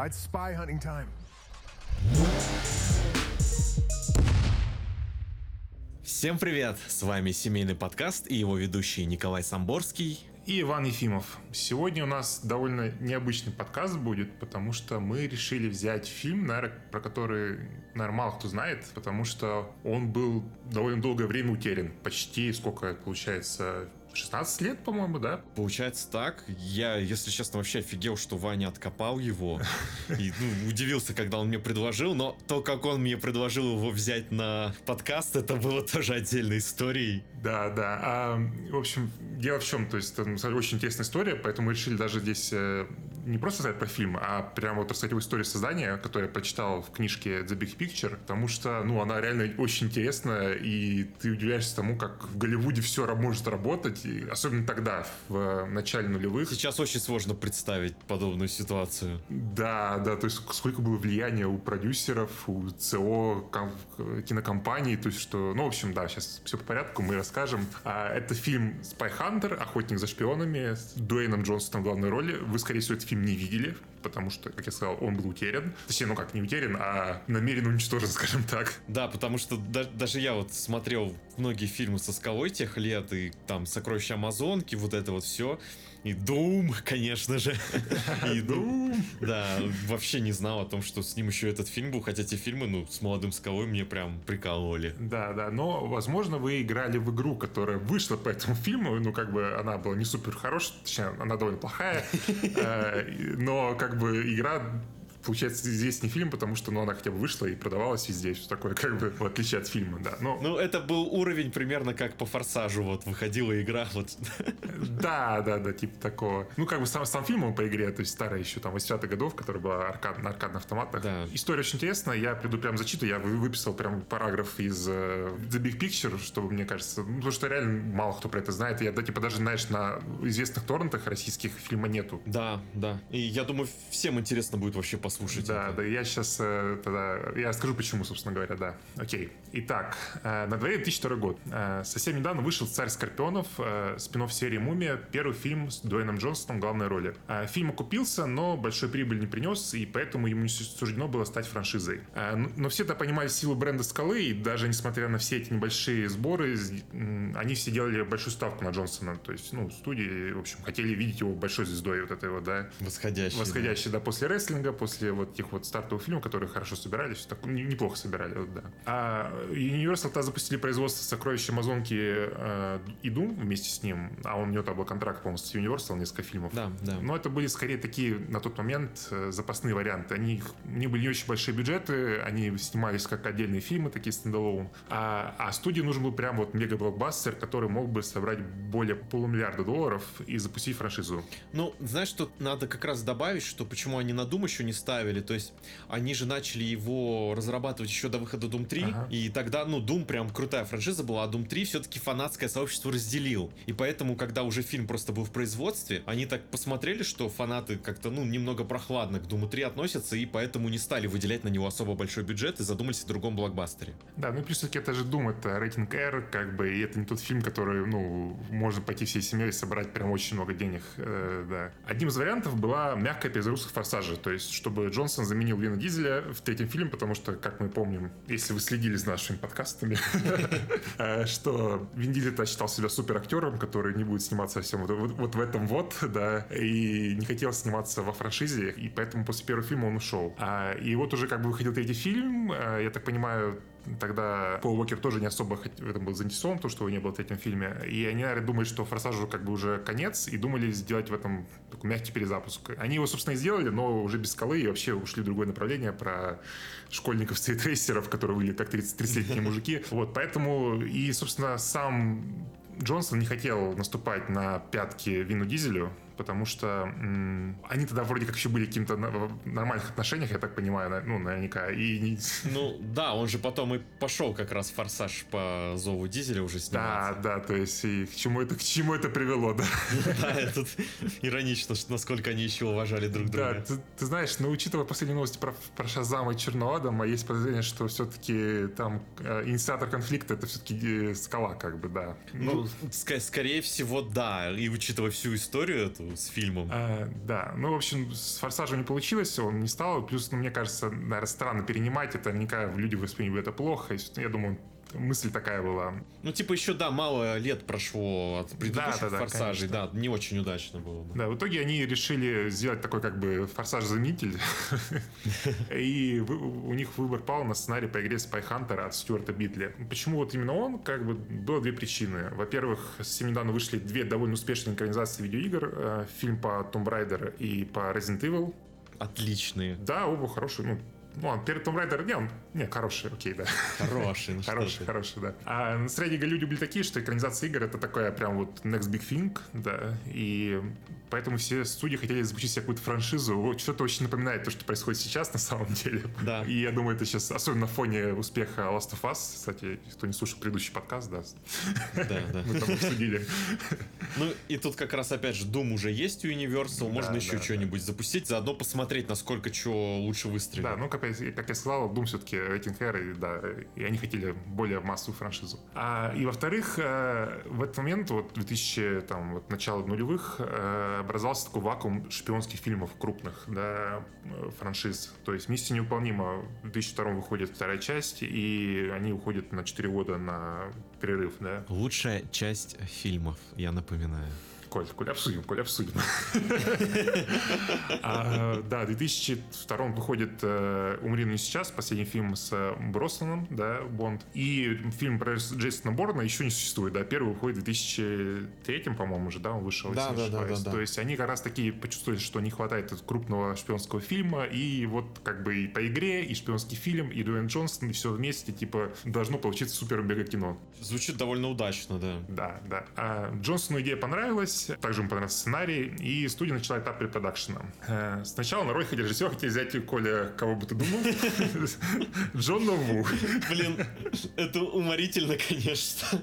It's spy hunting time. Всем привет! С вами семейный подкаст и его ведущий Николай Самборский. И Иван Ефимов. Сегодня у нас довольно необычный подкаст будет, потому что мы решили взять фильм, наверное, про который, наверное, мало кто знает, потому что он был довольно долгое время утерян. Почти, сколько получается, 16 лет, по-моему, да? Получается так. Я, если честно, вообще офигел, что Ваня откопал его. И ну, удивился, когда он мне предложил, но то, как он мне предложил его взять на подкаст, это было тоже отдельной историей. Да, да. А, в общем, дело в чем, то есть это очень интересная история, поэтому мы решили даже здесь э, не просто сказать про фильм, а прямо вот рассказать его историю создания, которую я прочитал в книжке The Big Picture, потому что, ну, она реально очень интересная, и ты удивляешься тому, как в Голливуде все может работать, и особенно тогда, в начале нулевых. Сейчас очень сложно представить подобную ситуацию. Да, да, то есть сколько было влияния у продюсеров, у ЦО кинокомпаний, то есть что, ну, в общем, да, сейчас все по порядку, мы расскажем. А, это фильм Spy Hunter, Охотник за шпионами, с Дуэйном Джонсоном в главной роли. Вы, скорее всего, этот фильм не видели, потому что, как я сказал, он был утерян. Точнее, ну как, не утерян, а намеренно уничтожен, скажем так. Да, потому что да, даже я вот смотрел многие фильмы со скалой тех лет, и там «Сокровища Амазонки», вот это вот все. И Doom, конечно же. И Doom. Да, вообще не знал о том, что с ним еще этот фильм был, хотя те фильмы, ну, с молодым скалой мне прям прикалывали. Да, да, но, возможно, вы играли в игру, которая вышла по этому фильму, ну, как бы она была не супер хорошая, точнее, она довольно плохая, э, но, как бы, игра получается, здесь не фильм, потому что ну, она хотя бы вышла и продавалась везде, все такое, как бы, в отличие от фильма, да. Но... Ну, это был уровень примерно как по «Форсажу», вот, выходила игра, вот. Да, да, да, типа такого. Ну, как бы сам, сам фильм он по игре, то есть старая еще там 80-х годов, который была аркад, на аркадных автоматах. Да. История очень интересная, я приду прям зачитываю, я выписал прям параграф из uh, The Big Picture, чтобы, мне кажется, ну, потому что реально мало кто про это знает. Я, да, типа, даже, знаешь, на известных торрентах российских фильма нету. Да, да. И я думаю, всем интересно будет вообще послушать. Да, это. да, я сейчас э, тогда, я расскажу, почему, собственно говоря, да. Окей. Итак, э, на дворе 2002 год. Э, совсем недавно вышел «Царь Скорпионов», спин серии «Мумия», первый фильм с Дуэйном Джонсоном в главной роли. Фильм окупился, но большой прибыль не принес, и поэтому ему не суждено было стать франшизой. Но все это понимали силу бренда «Скалы», и даже несмотря на все эти небольшие сборы, они все делали большую ставку на Джонсона. То есть, ну, студии, в общем, хотели видеть его большой звездой вот этой вот, да. Восходящей. Восходящей, да, да после рестлинга, после после вот этих вот стартовых фильмов, которые хорошо собирались, так неплохо собирали, вот, да. А Universal тогда запустили производство «Сокровища Амазонки» э, и Doom вместе с ним, а он у него там был контракт, по-моему, с Universal, несколько фильмов. Да, да. Но это были скорее такие на тот момент э, запасные варианты. Они, они были не очень большие бюджеты, они снимались как отдельные фильмы, такие стендалоун. А, а студии нужен был прям вот мега-блокбастер, который мог бы собрать более полумиллиарда долларов и запустить франшизу. Ну, знаешь, тут надо как раз добавить, что почему они на Doom еще не ставили ставили. То есть они же начали его разрабатывать еще до выхода Doom 3. Ага. И тогда, ну, Doom прям крутая франшиза была, а Doom 3 все-таки фанатское сообщество разделил. И поэтому, когда уже фильм просто был в производстве, они так посмотрели, что фанаты как-то, ну, немного прохладно к Doom 3 относятся, и поэтому не стали выделять на него особо большой бюджет и задумались о другом блокбастере. Да, ну и плюс таки это же Doom, это рейтинг R, как бы, и это не тот фильм, который, ну, можно пойти всей семьей и собрать прям очень много денег, э, да. Одним из вариантов была мягкая перезагрузка Форсажа, то есть, чтобы Джонсон заменил Вина Дизеля в третьем фильме, потому что, как мы помним, если вы следили за нашими подкастами, э, что Вин Дизель считал себя супер актером, который не будет сниматься совсем вот в этом вот, да, и не хотел сниматься во франшизе, и поэтому после первого фильма он ушел. А, и вот уже как бы выходил третий фильм, э, я так понимаю, Тогда Пол Уокер тоже не особо в этом был заинтересован, то, что его не было в третьем фильме. И они, наверное, думали, что «Форсажу» как бы уже конец, и думали сделать в этом такой мягкий перезапуск. Они его, собственно, и сделали, но уже без скалы, и вообще ушли в другое направление про школьников стритрейсеров, которые выглядят как 30-летние мужики. Вот, поэтому и, собственно, сам Джонсон не хотел наступать на пятки Вину Дизелю, потому что м- они тогда вроде как еще были в каких-то нормальных отношениях, я так понимаю, ну, наверняка. И... Ну, да, он же потом и пошел как раз «Форсаж» по зову Дизеля уже сниматься. Да, да, то есть и к чему это, к чему это привело, да. Да, это иронично, насколько они еще уважали друг друга. Да, ты, ты знаешь, но учитывая последние новости про, про Шазама и Черноадама, есть подозрение, что все-таки там э, инициатор конфликта это все-таки э, скала, как бы, да. Ну, ну ск- скорее всего, да. И учитывая всю историю эту, с фильмом. А, да, ну, в общем, с «Форсажем» не получилось, он не стал. Плюс, ну, мне кажется, наверное, странно перенимать это, наверняка люди восприняли это плохо. Я думаю, мысль такая была. Ну, типа, еще, да, мало лет прошло от предыдущих да, да, форсажей, да, да, не очень удачно было. Да. да, в итоге они решили сделать такой, как бы, форсаж-заменитель. И у них выбор пал на сценарий по игре Spy Hunter от Стюарта Битли. Почему вот именно он? Как бы, было две причины. Во-первых, совсем недавно вышли две довольно успешные экранизации видеоигр. Э, фильм по Tomb Raider и по Resident Evil. Отличные. Да, оба хорошие. Ну, ну, он перед Tomb Raider, не, он, не, хороший, окей, да. Хороший, ну Хороший, хороший, да. А настроения люди были такие, что экранизация игр это такая прям вот next big thing, да, и поэтому все студии хотели запустить себе какую-то франшизу. Что-то очень напоминает то, что происходит сейчас на самом деле. Да. И я думаю, это сейчас, особенно на фоне успеха Last of Us, кстати, кто не слушал предыдущий подкаст, да. Да, да. Мы там обсудили. Ну, и тут как раз, опять же, Doom уже есть у Universal, можно еще что-нибудь запустить, заодно посмотреть, насколько что лучше выстрелит. Да, ну, как как я сказал, Doom все-таки рейтинг R, и, да, и они хотели более массовую франшизу. А, и во-вторых, э, в этот момент, вот 2000, там, вот начало нулевых, э, образовался такой вакуум шпионских фильмов крупных, да, э, франшиз. То есть «Миссия невыполнима» в 2002 выходит вторая часть, и они уходят на 4 года на перерыв, да. Лучшая часть фильмов, я напоминаю. Коль, Коль, обсудим, Коль, обсудим. а, да, в 2002 выходит э, «Умри, но не сейчас», последний фильм с э, Броснаном, да, Бонд. И фильм про Джейсона Борна еще не существует, да, первый выходит в 2003, по-моему, уже, да, он вышел, да, да, да, да. То есть они как раз таки почувствовали, что не хватает крупного шпионского фильма, и вот как бы и по игре, и шпионский фильм, и Дуэйн Джонсон, и все вместе, типа, должно получиться супер-мега кино. Звучит довольно удачно, да. Да, да. А Джонсону идея понравилась, понравилось, также ему понравился сценарий, и студия начала этап препродакшена. Э, сначала на роль режиссера хотели взять Коля, кого бы ты думал? Джона Ву. Блин, это уморительно, конечно.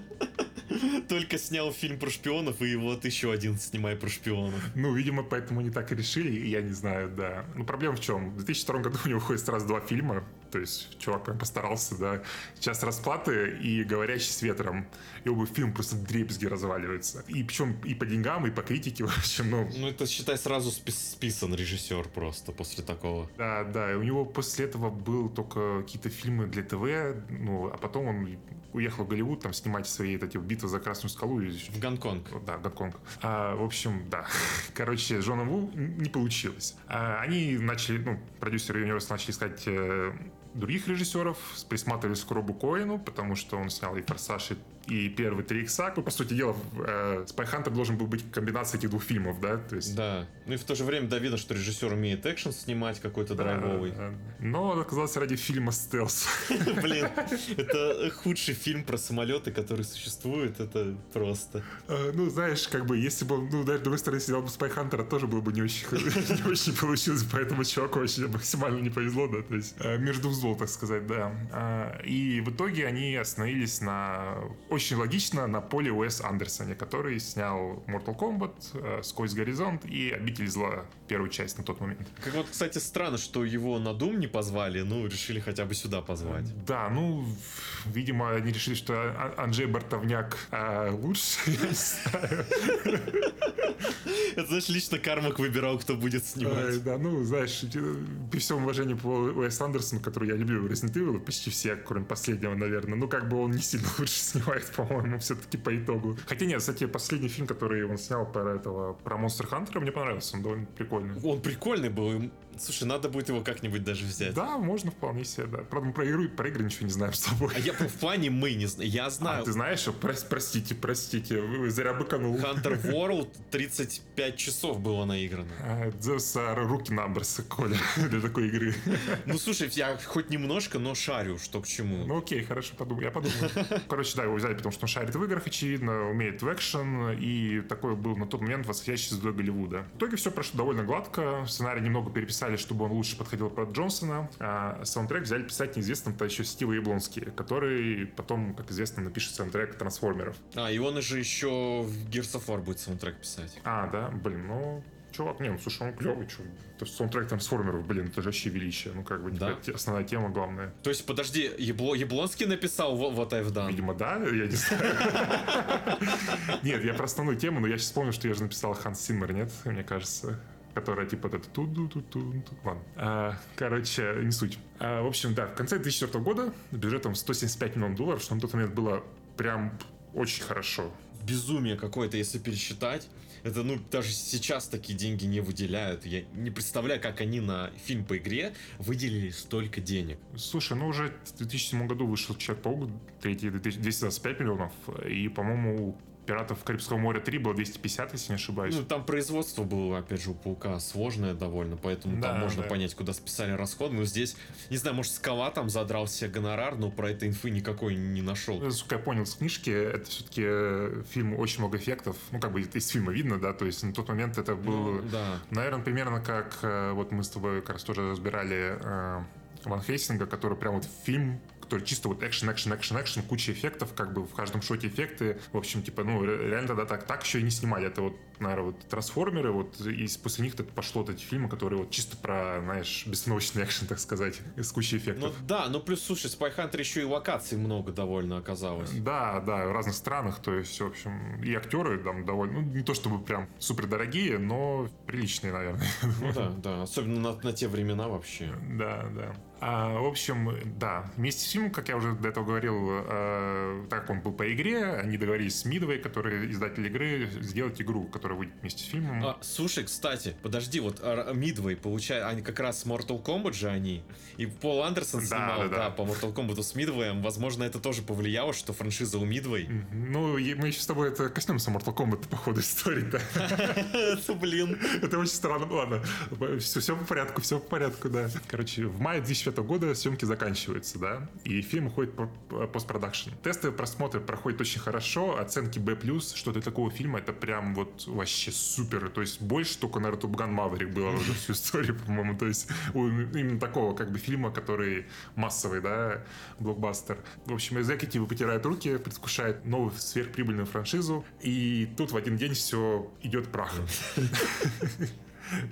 Только снял фильм про шпионов, и вот еще один снимай про шпионов. Ну, видимо, поэтому они так и решили, я не знаю, да. Ну, проблема в чем? В 2002 году у него выходит сразу два фильма, то есть чувак прям постарался, да. Час расплаты и Говорящий с ветром. И оба фильм просто дребезги разваливаются. И причем и по деньгам, и по критике, в общем, ну... Ну, это, считай, сразу спис списан режиссер просто после такого. Да, да, и у него после этого был только какие-то фильмы для ТВ, ну, а потом он уехал в Голливуд там снимать свои эти битвы за Красную скалу. В Гонконг. Да, Гонконг. А, в общем, да. Короче, с Джоном Ву не получилось. А, они начали, ну, продюсеры Universal начали искать э, других режиссеров, присматривались к Робу Коэну, потому что он снял и «Форсаж», и и первый 3 икса. Ну, по сути дела, э, Spy Hunter должен был быть комбинацией этих двух фильмов, да? То есть... Да. Ну и в то же время, да, видно, что режиссер умеет экшен снимать какой-то драйвовый. Но он оказался ради фильма «Стелс». Блин, это худший фильм про самолеты, который существует, это просто. Э, ну, знаешь, как бы, если бы ну, даже, другой стороны, сидел бы Spy Hunter, тоже было бы не очень, не очень получилось, поэтому чуваку очень максимально не повезло, да, то есть э, между взвол, так сказать, да. И в итоге они остановились на очень логично на поле Уэс Андерсоне, который снял Mortal Kombat, э, Сквозь горизонт и Обитель зла, первую часть на тот момент. Как вот, кстати, странно, что его на Дум не позвали, ну, решили хотя бы сюда позвать. Да, ну, видимо, они решили, что а-, Анджей Бартовняк а, лучше, я не знаю. Это, знаешь, лично Кармак выбирал, кто будет снимать. Да, ну, знаешь, при всем уважении по Уэс Андерсону, который я люблю Resident Evil, почти все, кроме последнего, наверное, ну, как бы он не сильно лучше снимает, по-моему, все-таки по итогу. Хотя нет, кстати, последний фильм, который он снял про этого, про Монстр Хантера, мне понравился, он довольно прикольный. Он прикольный был, Слушай, надо будет его как-нибудь даже взять. Да, можно вполне себе, да. Правда, мы про игру, про игры ничего не знаем с тобой. А я в плане мы не знаем. Я знаю. А, ты знаешь, что? простите, простите, вы зря быканул. Hunter World 35 часов было наиграно. А, Зевс, руки набрался, Коля, для такой игры. Ну, слушай, я хоть немножко, но шарю, что к чему. Ну, окей, хорошо, подумай, я подумаю. Короче, да, его взяли, потому что он шарит в играх, очевидно, умеет в экшен, и такой был на тот момент восходящий звездой Голливуда. В итоге все прошло довольно гладко, сценарий немного переписали, чтобы он лучше подходил под Джонсона, а саундтрек взяли писать неизвестным-то еще Стива Яблонский, который потом, как известно, напишет саундтрек Трансформеров. А, и он же еще в Gears of War будет саундтрек писать. А, да? Блин, ну чувак, не, ну слушай, он клевый, что. То есть саундтрек трансформеров, блин, это же вообще величие. Ну, как бы, Да. типа, те- основная тема главная. То есть, подожди, Ябло- Яблонский написал вот вот I've done? Видимо, да, я не знаю. Нет, я про основную тему, но я сейчас вспомнил, что я же написал Ханс Симмер, нет, мне кажется которая типа вот это ту ду ту ту ладно. А, короче, не суть. А, в общем, да, в конце 2004 года с бюджетом 175 миллионов долларов, что на тот момент было прям очень хорошо. Безумие какое-то, если пересчитать. Это, ну, даже сейчас такие деньги не выделяют. Я не представляю, как они на фильм по игре выделили столько денег. Слушай, ну уже в 2007 году вышел Человек-паук, третий 225 миллионов, и, по-моему, Пиратов Карибского моря 3 было 250, если не ошибаюсь. Ну, там производство было, опять же, у Паука сложное довольно, поэтому Да, там можно да. понять, куда списали расход. Но здесь, не знаю, может, Скала там задрал себе гонорар, но про это инфы никакой не нашел. Насколько я понял с книжки, это все-таки фильм очень много эффектов. Ну, как бы из фильма видно, да, то есть на тот момент это был, Ну, да. наверное, примерно как э, вот мы с тобой как раз тоже разбирали э, Ван Хейсинга, который прям вот фильм который чисто вот экшен, экшен, экшен, экшен, куча эффектов, как бы в каждом шоте эффекты. В общем, типа, ну, ре- реально тогда так, так еще и не снимали. Это вот, наверное, вот трансформеры, вот, и после них так пошло вот эти фильмы, которые вот чисто про, знаешь, бессмолочный экшен, так сказать, с кучей Ну эффектов. да, ну плюс, слушай, Spy Hunter еще и локаций много довольно оказалось. Да, да, в разных странах, то есть, в общем, и актеры там довольно, ну, не то чтобы прям супер дорогие, но приличные, наверное. Ну да, да, особенно на, на те времена вообще. Да, да. А, в общем, да, вместе с фильмом, как я уже до этого говорил, э, так он был по игре, они договорились с Midway, которые издатель игры, сделать игру, которая выйдет вместе с фильмом. А, слушай, кстати, подожди, вот а, Midway, получается, они как раз Mortal Kombat же они, и Пол Андерсон Да, снимал, да, да, да. по Mortal Kombat с Midway, возможно, это тоже повлияло, что франшиза у Midway. Ну, мы еще с тобой это коснемся Mortal Kombat по ходу истории, да. Это, блин. Это очень странно. Ладно, все, по порядку, все по порядку, да. Короче, в мае 2005 года съемки заканчиваются, да, и фильм уходит по по- постпродакшн. Тестовые просмотры проходят очень хорошо, оценки B+, что для такого фильма это прям вот вообще супер. То есть больше только, наверное, Тубган Маврик было за всю историю, по-моему. То есть именно такого как бы фильма, который массовый, да, блокбастер. В общем, экзекутивы потирают руки, предвкушают новую сверхприбыльную франшизу, и тут в один день все идет прахом.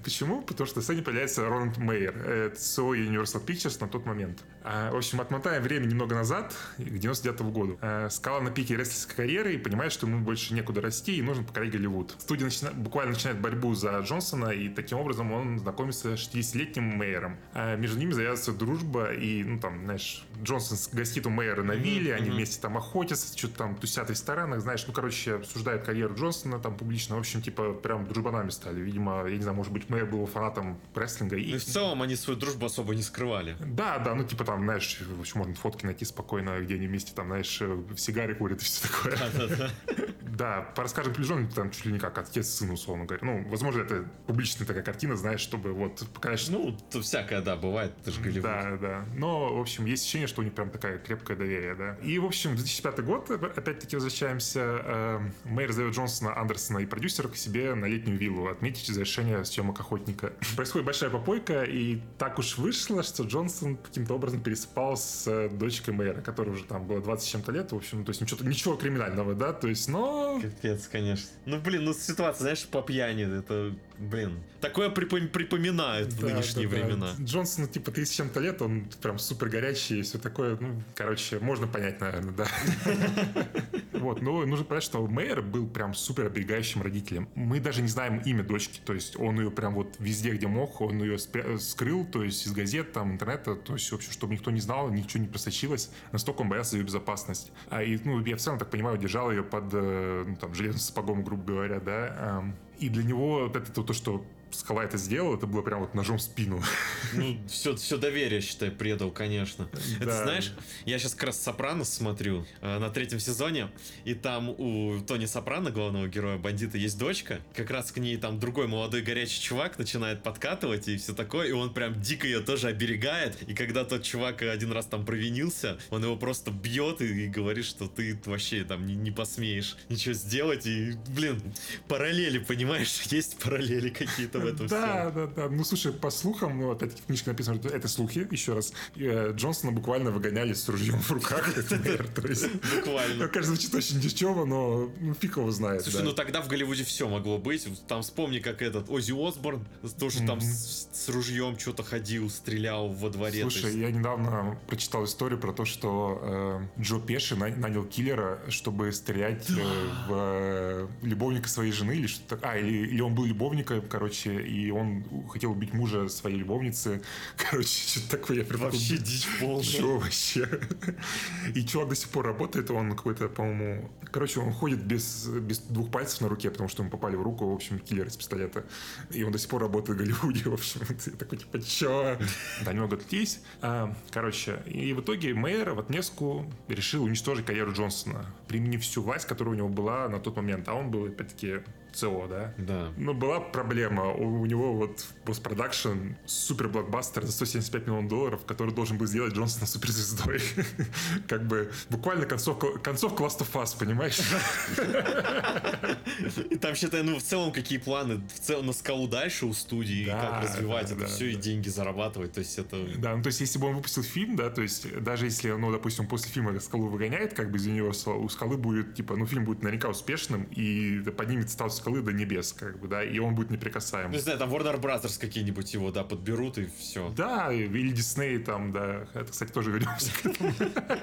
Почему? Потому что на сцене появляется Рональд Мейер, CEO Universal Pictures на тот момент. А, В общем, отмотаем время немного назад, к 99 году. А, Скала на пике рестлерской карьеры и понимает, что ему больше некуда расти и нужно покорить Голливуд. Студия начина- буквально начинает борьбу за Джонсона, и таким образом он знакомится с 60-летним Мейером. А Между ними завязывается дружба, и, ну, там, знаешь, Джонсон гостит у Мейера на вилле, они мгм. вместе там охотятся, что-то там тусят в ресторанах, знаешь, ну, короче, обсуждают карьеру Джонсона там публично. В общем, типа, прям дружбанами стали. Видимо, я не знаю, может быть, Мейер был фанатом рестлинга. И... Ну, в целом они свою дружбу особо не скрывали. Да, да, ну типа там, знаешь, в общем, можно фотки найти спокойно, где они вместе там, знаешь, э, сигары курят и все такое. Да-да-да. Да, по рассказам приближенным, там чуть ли не как отец сыну, условно говоря. Ну, возможно, это публичная такая картина, знаешь, чтобы вот показать, Ну, то всякое, да, бывает, это же Голливуд. да, да. Но, в общем, есть ощущение, что у них прям такая крепкое доверие, да. И, в общем, 2005 год, опять-таки возвращаемся. э, Мэр зовет Джонсона, Андерсона и продюсера к себе на летнюю виллу отметить завершение съемок «Охотника». Происходит большая попойка, и так уж вышло, что Джонсон каким-то образом переспал с э, дочкой мэра, которой уже там было 20 с чем-то лет, в общем, то есть ничего, ничего криминального, да, то есть, но... Капец, конечно. Ну, блин, ну ситуация, знаешь, по пьяни, это, блин, такое припом- припоминают в Да, нынешние да, да. времена. Джонсону, типа, 30 с чем-то лет, он прям супер горячий и все такое. Ну, короче, можно понять, наверное, да. Вот, но нужно понять, что Мэйер был прям супер оберегающим родителем. Мы даже не знаем имя дочки, то есть он ее прям вот везде, где мог, он ее спря- скрыл, то есть из газет, там, интернета, то есть, в общем, чтобы никто не знал, ничего не просочилось. Настолько он боялся ее безопасность. А, и, ну, я в целом так понимаю, держал ее под, э, ну, там, железным сапогом, грубо говоря, да. И для него это то, то, что Скала это сделал, это было прям вот ножом в спину. Ну, все, все доверие, считай, предал, конечно. Это Да. знаешь, я сейчас как раз Сопрано смотрю э, на третьем сезоне, и там у Тони Сопрано, главного героя бандита, есть дочка. Как раз к ней там другой молодой горячий чувак начинает подкатывать и все такое, и он прям дико ее тоже оберегает. И когда тот чувак один раз там провинился, он его просто бьет и, и говорит, что ты вообще там не, не посмеешь ничего сделать. И, блин, параллели, понимаешь, есть параллели какие-то в этом Да, да, да. Ну, слушай, по слухам, ну, опять-таки в книжке написано, что это слухи, еще раз. Э, Джонсона буквально выгоняли с ружьем в руках. То есть, Буквально. Кажется, звучит очень дешево, но ну, фиг его знает. Слушай, ну тогда в Голливуде все могло быть. Там вспомни, как этот Оззи Осборн тоже там с ружьем что-то ходил, стрелял во дворе. Слушай, я недавно прочитал историю про то, что э, Джо Пеши нанял киллера, чтобы стрелять в любовника своей жены или что-то. А, или он был любовником, короче, и он хотел убить мужа своей любовницы. Короче, что-то такое. Я вообще дичь полная. Что вообще? И чувак до сих пор работает, он какой-то, по-моему... Короче, он ходит без, без двух пальцев на руке, потому что ему попали в руку, в общем, киллер из пистолета. И он до сих пор работает в Голливуде, в общем. Я такой, типа, чё? Да, немного есть. А, короче, и в итоге мэр в отместку решил уничтожить карьеру Джонсона, применив всю власть, которая у него была на тот момент. А он был, опять-таки, ЦО, да? Да. Но была проблема. У, у него вот постпродакшн супер блокбастер за 175 миллионов долларов, который должен был сделать Джонсона суперзвездой. как бы буквально концовка, концовка Last of Us, понимаешь? И там, считай, ну, в целом, какие планы в целом на скалу дальше у студии, как развивать это все и деньги зарабатывать, то есть это... Да, ну, то есть, если бы он выпустил фильм, да, то есть, даже если, ну, допустим, после фильма скалу выгоняет, как бы из Universal, у скалы будет, типа, ну, фильм будет наверняка успешным, и поднимет статус скалы до небес, как бы, да, и он будет неприкасаем. Ну, не знаю, там Warner Brothers какие-нибудь его, да, подберут и все. Да, или Дисней там, да, это, кстати, тоже вернемся к этому.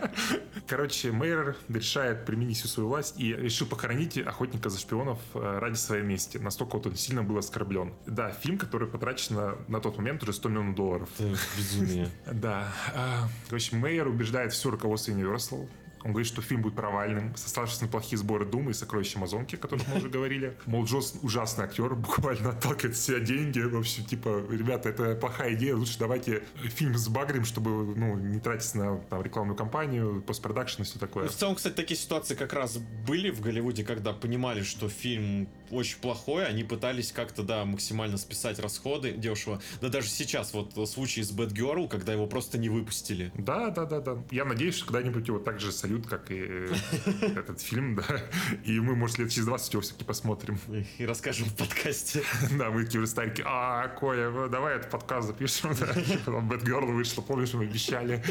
Короче, мэр решает применить всю свою власть и решил похоронить охотника за шпионов э, ради своей мести. Настолько вот он сильно был оскорблен. Да, фильм, который потрачено на тот момент уже 100 миллионов долларов. Это безумие. Да. А, короче, Мейер убеждает все руководство Universal он говорит, что фильм будет провальным, сославшись на плохие сборы Думы и Сокровища Амазонки, о которых мы уже говорили. Мол, Джонс ужасный актер, буквально отталкивает все деньги. В общем, типа, ребята, это плохая идея, лучше давайте фильм с сбагрим, чтобы ну, не тратить на там, рекламную кампанию, постпродакшн и все такое. В целом, кстати, такие ситуации как раз были в Голливуде, когда понимали, что фильм очень плохой, они пытались как-то, да, максимально списать расходы дешево. Да даже сейчас, вот случай с Bad Girl, когда его просто не выпустили. Да, да, да, да. Я надеюсь, что когда-нибудь его так же сольют, как и этот фильм, да. И мы, может, лет через 20 его все-таки посмотрим. И расскажем в подкасте. Да, мы такие старики, а, Коля, давай этот подкаст запишем, Bad Girl вышла, помнишь, мы обещали.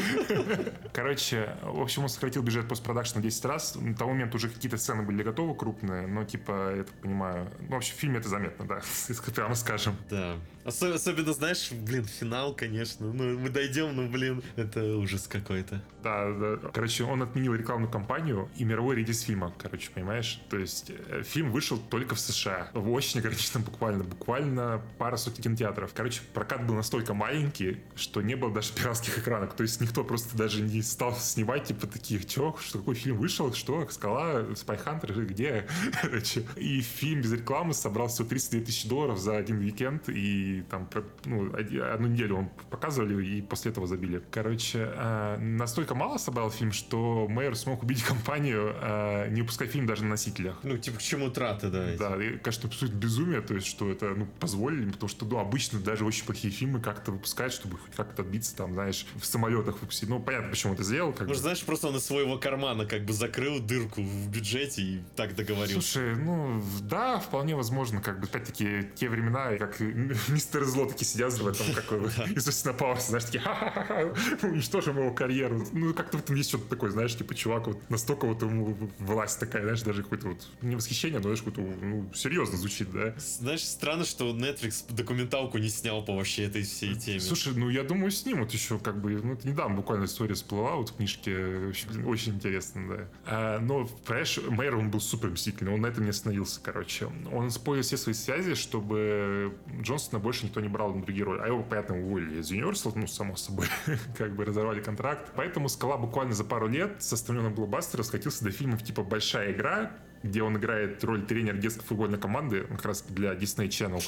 Короче, в общем, он сократил бюджет постпродакшна 10 раз. На того момента уже какие-то сцены были готовы крупные, но, типа, я так понимаю, ну, вообще в фильме это заметно, да, прямо скажем. Да. Особ- особенно, знаешь, блин, финал, конечно. Ну, мы дойдем, ну, блин, это ужас какой-то. Да, да. Короче, он отменил рекламную кампанию и мировой релиз фильма, короче, понимаешь? То есть э, фильм вышел только в США. В очень ограниченном буквально, буквально пара сотен кинотеатров. Короче, прокат был настолько маленький, что не было даже пиратских экранов. То есть никто просто даже не стал снимать, типа, таких, чё, что какой фильм вышел, что, Скала, Спайхантер, где? Короче, и фильм без рекламы собрал всего 32 тысячи долларов за один уикенд, и там ну, одну неделю он показывали, и после этого забили. Короче, э, настолько мало собрал фильм, что Мэйр смог убить компанию, э, не выпускать фильм даже на носителях. Ну, типа, к чему траты, да? Да, и, конечно, абсолютно безумие, то есть, что это, ну, позволили, потому что, ну, обычно даже очень плохие фильмы как-то выпускают, чтобы хоть как-то отбиться, там, знаешь, в самолетах выпустить. Ну, понятно, почему это сделал. Как Может, бы. знаешь, просто он из своего кармана как бы закрыл дырку в бюджете и так договорился. Слушай, ну, да, вполне возможно, как бы, опять-таки, те времена, как мистер Зло таки сидят в этом, как естественно, паузе, знаешь, такие, ха-ха-ха, уничтожим его карьеру. Ну, как-то в этом есть что-то такое, знаешь, типа, чувак, вот настолько вот ему власть такая, знаешь, даже какое-то вот, не восхищение, но, знаешь, какое-то, ну, серьезно звучит, да. Знаешь, странно, что Netflix документалку не снял по вообще этой всей теме. Слушай, ну, я думаю, снимут еще, как бы, ну, недавно буквально история всплыла вот в книжке, очень, очень интересно, да. А, но, понимаешь, Мэйр, он был супер мстительный, он на этом не остановился, короче. Он использовал все свои связи, чтобы Джонсона больше никто не брал на другие роли. А его, понятно, уволили из Universal, ну, само собой, как бы разорвали контракт. Поэтому Скала буквально за пару лет со стремленным блокбастера скатился до фильмов типа «Большая игра», где он играет роль тренера детской футбольной команды, как раз для Disney Channel.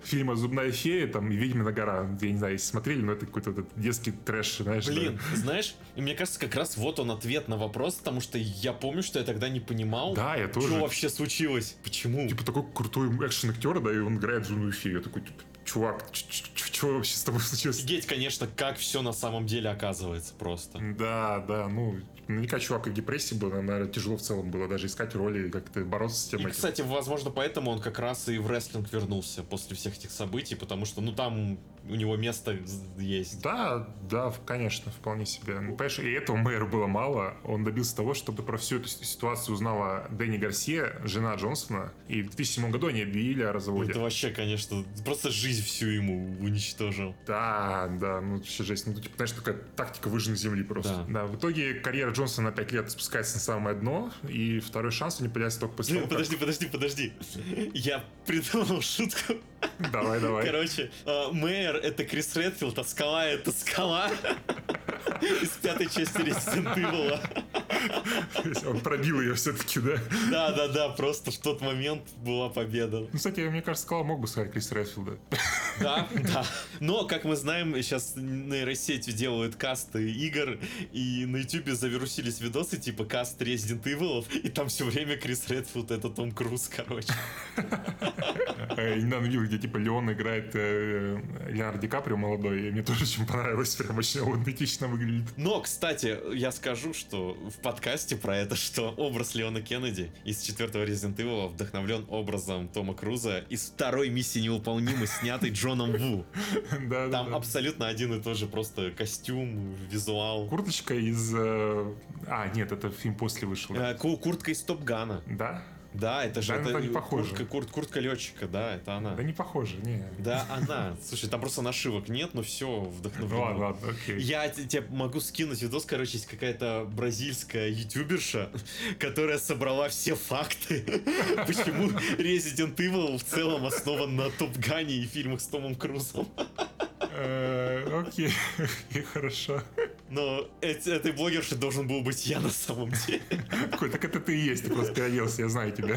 Фильма «Зубная фея» там и «Ведьмина гора». Я не знаю, если смотрели, но это какой-то детский трэш, знаешь. Блин, да. знаешь, и мне кажется, как раз вот он ответ на вопрос, потому что я помню, что я тогда не понимал, да, я тоже. что вообще случилось, почему. Типа такой крутой экшен-актер, да, и он играет «Зубную фею». Я такой, типа, чувак, что вообще с тобой случилось? Офигеть, конечно, как все на самом деле оказывается просто. Да, да, ну, наверняка чувак в депрессии был, наверное, тяжело в целом было даже искать роли, как-то бороться с тем И, этим. кстати, возможно, поэтому он как раз и в рестлинг вернулся после всех этих событий, потому что, ну, там у него место есть. Да, да, конечно, вполне себе. Ну, Понимаешь, и этого мэру было мало. Он добился того, чтобы про всю эту ситуацию узнала Дэнни Гарсия, жена Джонсона. И в 2007 году они объявили о разводе. Это вообще, конечно, просто жизнь всю ему уничтожил. Да, да, ну вообще жесть. Ну, типа, знаешь, такая тактика выжженной земли просто. Да. Да. в итоге карьера Джонсона на 5 лет спускается на самое дно, и второй шанс у него появляется только после того, как- Подожди, подожди, подожди. Я придумал шутку. Давай, давай. Короче, э, Мэйер это Крис Редфилд, а Скала это Скала. Из пятой части Resident Evil. Он пробил ее все-таки, да? Да, да, да, просто в тот момент была победа. Ну, кстати, мне кажется, Скала мог бы сказать Крис Редфилда. Да, да. Но, как мы знаем, сейчас нейросетью делают касты игр, и на ютубе завирусились видосы типа каст Resident Evil, и там все время Крис Редфилд это Том Круз, короче. Я недавно видел, где типа Леон играет э, Леонардо Ди Каприо молодой, и мне тоже очень понравилось, прям очень аутентично выглядит. Но, кстати, я скажу, что в подкасте про это, что образ Леона Кеннеди из четвертого Resident Evil вдохновлен образом Тома Круза из второй миссии невыполнимой, снятой Джоном Ву. Да, Там да. абсолютно один и тот же просто костюм, визуал. Курточка из... э, А, нет, это фильм после вышел. Э, ку- Куртка из Топгана. Да? Да, это же Да, это это не похоже. куртка, курт- куртка летчика, да, это она. Да не похоже, не. Да, она. Слушай, там просто нашивок нет, но все Ну вдохновлено. ладно, ладно, окей. Я тебе могу скинуть видос, короче, есть какая-то бразильская ютуберша, которая собрала все факты, почему Resident Evil в целом основан на Топ Гане и фильмах с Томом Крузом. Э, окей, хорошо. Но эт- этой блогершей должен был быть я на самом деле. Такой, так это ты и есть, ты просто переоделся, я знаю тебя.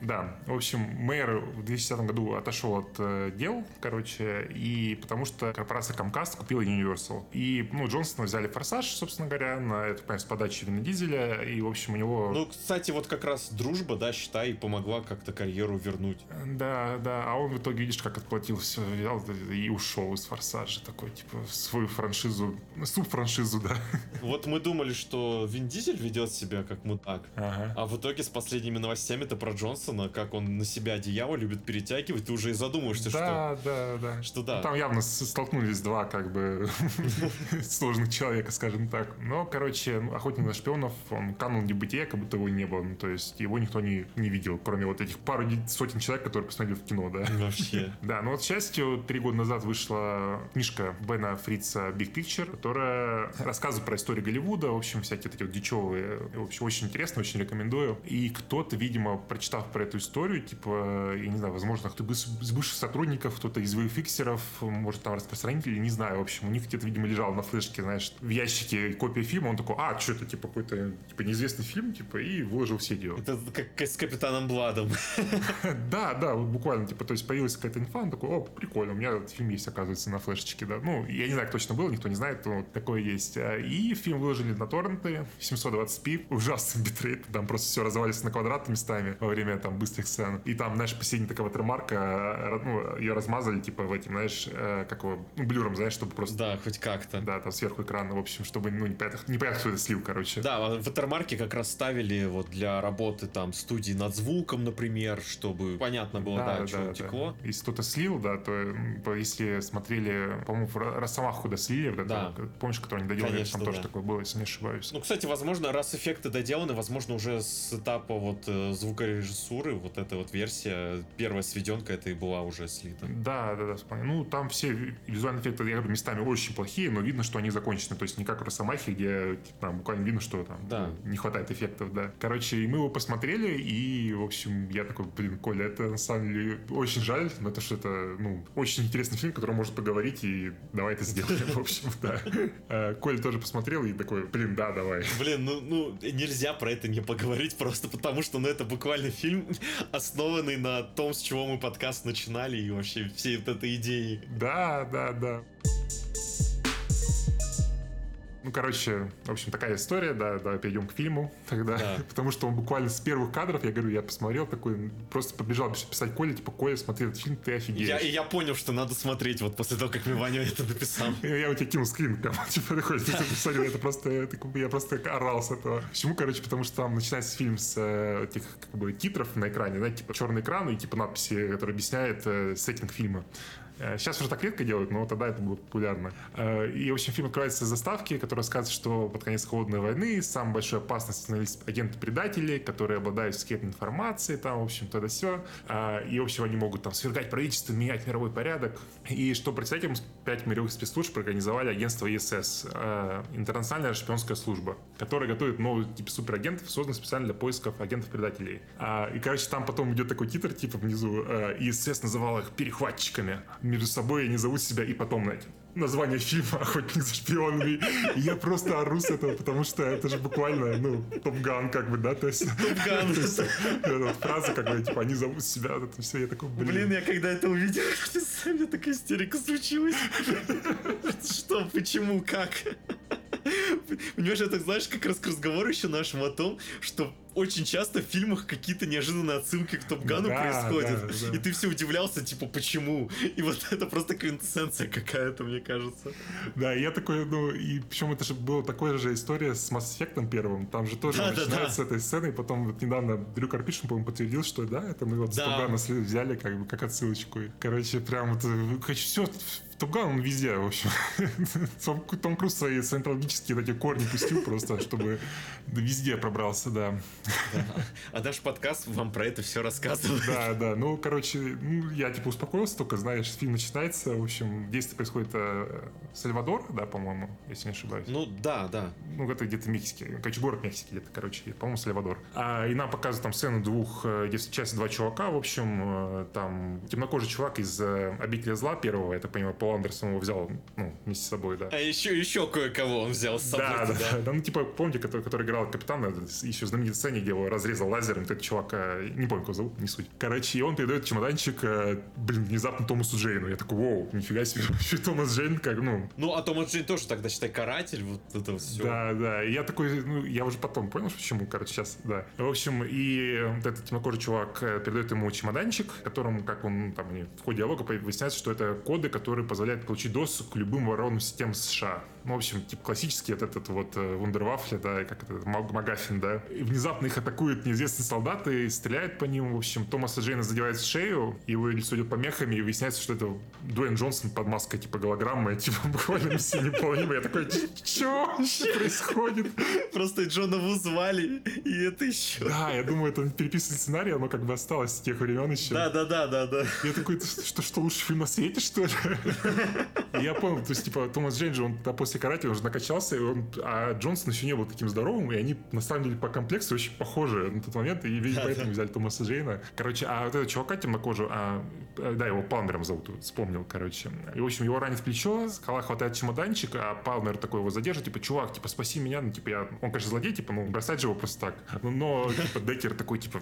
Да, в общем, мэр в 2010 году отошел от э, дел, короче, и потому что корпорация Comcast купила Universal. И, ну, Джонсона взяли «Форсаж», собственно говоря, на, это, понимаю, с подачи Вина Дизеля, и, в общем, у него... Ну, кстати, вот как раз дружба, да, считай, помогла как-то карьеру вернуть. Да, да, а он в итоге, видишь, как отплатил все, взял и ушел из «Форсажа», такой, типа, свою франшизу, суб-франшизу, да. Вот мы думали, что Вин Дизель ведет себя как мудак. Ага. А в итоге с последними новостями-то про Джонсона, как он на себя одеяло любит перетягивать, ты уже и задумываешься, что... Да, да, да. Что да. Ну, Там явно столкнулись два, как бы, сложных человека, скажем так. Но, короче, ну, охотник на шпионов, он канул в небытие, как будто его не было. Ну, то есть его никто не, не видел, кроме вот этих пару сотен человек, которые посмотрели в кино, да. Вообще. Да, но вот, к счастью, три года назад вышла книжка Бена Фрица «Big Picture», которая рассказывает про историю Голливуда, в общем, всякие эти вот дичевые. В общем, очень интересно, очень рекомендую. И кто-то, видимо, прочитав про эту историю, типа, я не знаю, возможно, кто-то из бывших сотрудников, кто-то из фиксеров, может, там распространители, не знаю, в общем, у них где-то, видимо, лежал на флешке, знаешь, в ящике копия фильма, он такой, а, что это, типа, какой-то, типа, неизвестный фильм, типа, и выложил все дело. Это как с Капитаном Бладом. Да, да, вот буквально, типа, то есть появилась какая-то инфа, он такой, о, прикольно, у меня этот фильм есть, оказывается, на флешечке, да. Ну, я не знаю, как точно было, никто не знает, но вот такое есть. А, И фильм выложили на торренты, 720p, ужасный битрейт, там просто все развалится на квадраты местами во время там быстрых сцен. И там, знаешь, последняя такая ватермарка, э, ну, ее размазали, типа, в этим, знаешь, э, как его, ну, блюром, знаешь, чтобы просто... Да, хоть как-то. Да, там сверху экрана, в общем, чтобы, ну, непонятно, непонятно кто это слил, короче. Да, а ватермарки как раз ставили вот для работы там студии над звуком, например, чтобы понятно было, да, что текло. Если кто-то слил, да, то если смотрели, по-моему, Росомаху, куда слили, вот это, Да. Помнишь, который они доделали, Конечно, там тоже да. такое было, если не ошибаюсь. Ну, кстати, возможно, раз эффекты доделаны, возможно, уже с этапа вот э, звукорежиссуры, вот эта вот версия, первая сведенка, это и была уже слита. Да, да, да, вполне. Ну, там все ви- визуальные эффекты, я говорю, местами очень плохие, но видно, что они закончены. То есть не как в Росомахе, где типа, там, буквально видно, что там Да. не хватает эффектов, да. Короче, и мы его посмотрели, и, в общем, я такой, блин, Коля, это на самом деле очень жаль, но это что это, ну, очень интересный фильм, который может поговорить, и давай это сделаем, в общем, да. Э, Коля тоже посмотрел и такой, блин, да, давай. Блин, ну, ну, нельзя про это не поговорить, просто потому что, ну, это буквально фильм, основанный на том, с чего мы подкаст начинали, и вообще всей вот этой идеи. Да, да, да. Ну, короче, в общем, такая история, да, да, перейдем к фильму тогда. Да. Потому что он буквально с первых кадров, я говорю, я посмотрел такой, просто побежал писать Коле, типа, Коля, смотри этот фильм, ты офигеешь. Я, и я понял, что надо смотреть вот после того, как мне Ваня это написал. Я у тебя кинул скрин, типа, такой, это просто, я просто орал с этого. Почему, короче, потому что там начинается фильм с э, этих, как бы, титров на экране, знаете, типа, черный экран и, типа, надписи, которые объясняют э, сеттинг фильма. Э, сейчас уже так редко делают, но тогда это было популярно. Э, и, в общем, фильм открывается с заставки, которая рассказывает, что под конец холодной войны самой большой опасностью становились агенты-предатели, которые обладают секретной информацией, там, в общем, то да все. Э, и, в общем, они могут там свергать правительство, менять мировой порядок. И что против этим пять мировых спецслужб организовали агентство ИСС, Интернациональная шпионская служба, которая готовит новый тип суперагентов, созданный специально для поисков агентов-предателей. И, короче, там потом идет такой титр, типа, внизу, ИСС называл их перехватчиками между собой они зовут себя и потом, знаете, название фильма «Охотник за шпионами». И я просто ору с этого, потому что это же буквально, ну, Top Gun, как бы, да, то есть... Top Gun. Эта фраза, когда, типа, они зовут себя, это все, я такой, блин. Блин, я когда это увидел, у меня такая истерика случилась. Что, почему, как? Понимаешь, это знаешь, как раз к разговору еще нашему о том, что очень часто в фильмах какие-то неожиданные отсылки к Топ-Гану да, происходят. Да, да. И ты все удивлялся, типа, почему? И вот это просто квинтэссенция какая-то, мне кажется. Да, я такой, ну, и причем это же была такая же история с Mass Effect первым. Там же тоже да, начинается да, да. с этой сцены, и потом вот недавно Дрю Карпишин, по-моему, подтверждил, что да, это мы вот да. с Топ-Гана взяли как бы как отсылочку. Короче, прям вот, э, все Топган, он везде, в общем. Том, Том Круз свои саентологические эти корни пустил просто, чтобы везде пробрался, да. А наш подкаст вам про это все рассказывает. Да, да. Ну, короче, ну, я типа успокоился, только, знаешь, фильм начинается, в общем, действие происходит э, Сальвадор, да, по-моему, если не ошибаюсь. Ну, да, да. Ну, это где-то в Мексике. Короче, город Мексики где-то, короче, по-моему, Сальвадор. А, и нам показывают там сцену двух, если часть два чувака, в общем, э, там темнокожий чувак из э, «Обители зла» первого, это, понимаю, Пол Андерсон его взял, ну, вместе с собой, да. А еще, еще кое-кого он взял с собой. Да, да, да. да. Ну, типа, помните, который, который играл капитана, еще в знаменитой сцене, где его разрезал лазером, этот чувак, э, не помню, как его зовут, не суть. Короче, и он передает чемоданчик, э, блин, внезапно Томасу Джейну. Я такой, вау, нифига себе, вообще Томас Джейн, как, ну... Ну, а Томас Джейн тоже тогда, считай, каратель, вот это все. Да, да, и я такой, ну, я уже потом понял, почему, короче, сейчас, да. В общем, и вот этот темнокожий чувак э, передает ему чемоданчик, которым, как он, там, в ходе диалога выясняется, что это коды, которые позволяют получить доступ к любым воронным системам США. Ну, в общем, типа классический этот, этот вот вундервафли, да, как это, Магафин, да. И внезапно их атакуют неизвестные солдаты, стреляют по ним. В общем, Томаса Джейна задевает в шею, его лицо идет помехами, и выясняется, что это Дуэйн Джонсон под маской, типа, голограммы, типа, буквально миссия неполнима. Я такой, что происходит? Просто Джона Ву звали, и это еще. Да, я думаю, это переписанный сценарий, оно как бы осталось с тех времен еще. Да, да, да, да, да. Я такой, что, что лучший фильм на свете, что ли? Я понял, то есть, типа, Томас Джейн же, он после карате уже накачался, и он, а Джонсон еще не был таким здоровым, и они, на самом деле, по комплексу очень похожи на тот момент, и, видимо, поэтому взяли Томаса Джейна. Короче, а вот этого чувака темнокожего, а, да, его Палмером зовут, вспомнил, короче. И, в общем, его ранит в плечо, скала хватает чемоданчик, а Палмер такой его задержит, типа, чувак, типа, спаси меня, ну, типа, я... Он, конечно, злодей, типа, ну, бросать же его просто так. Но, но типа, Деккер такой, типа,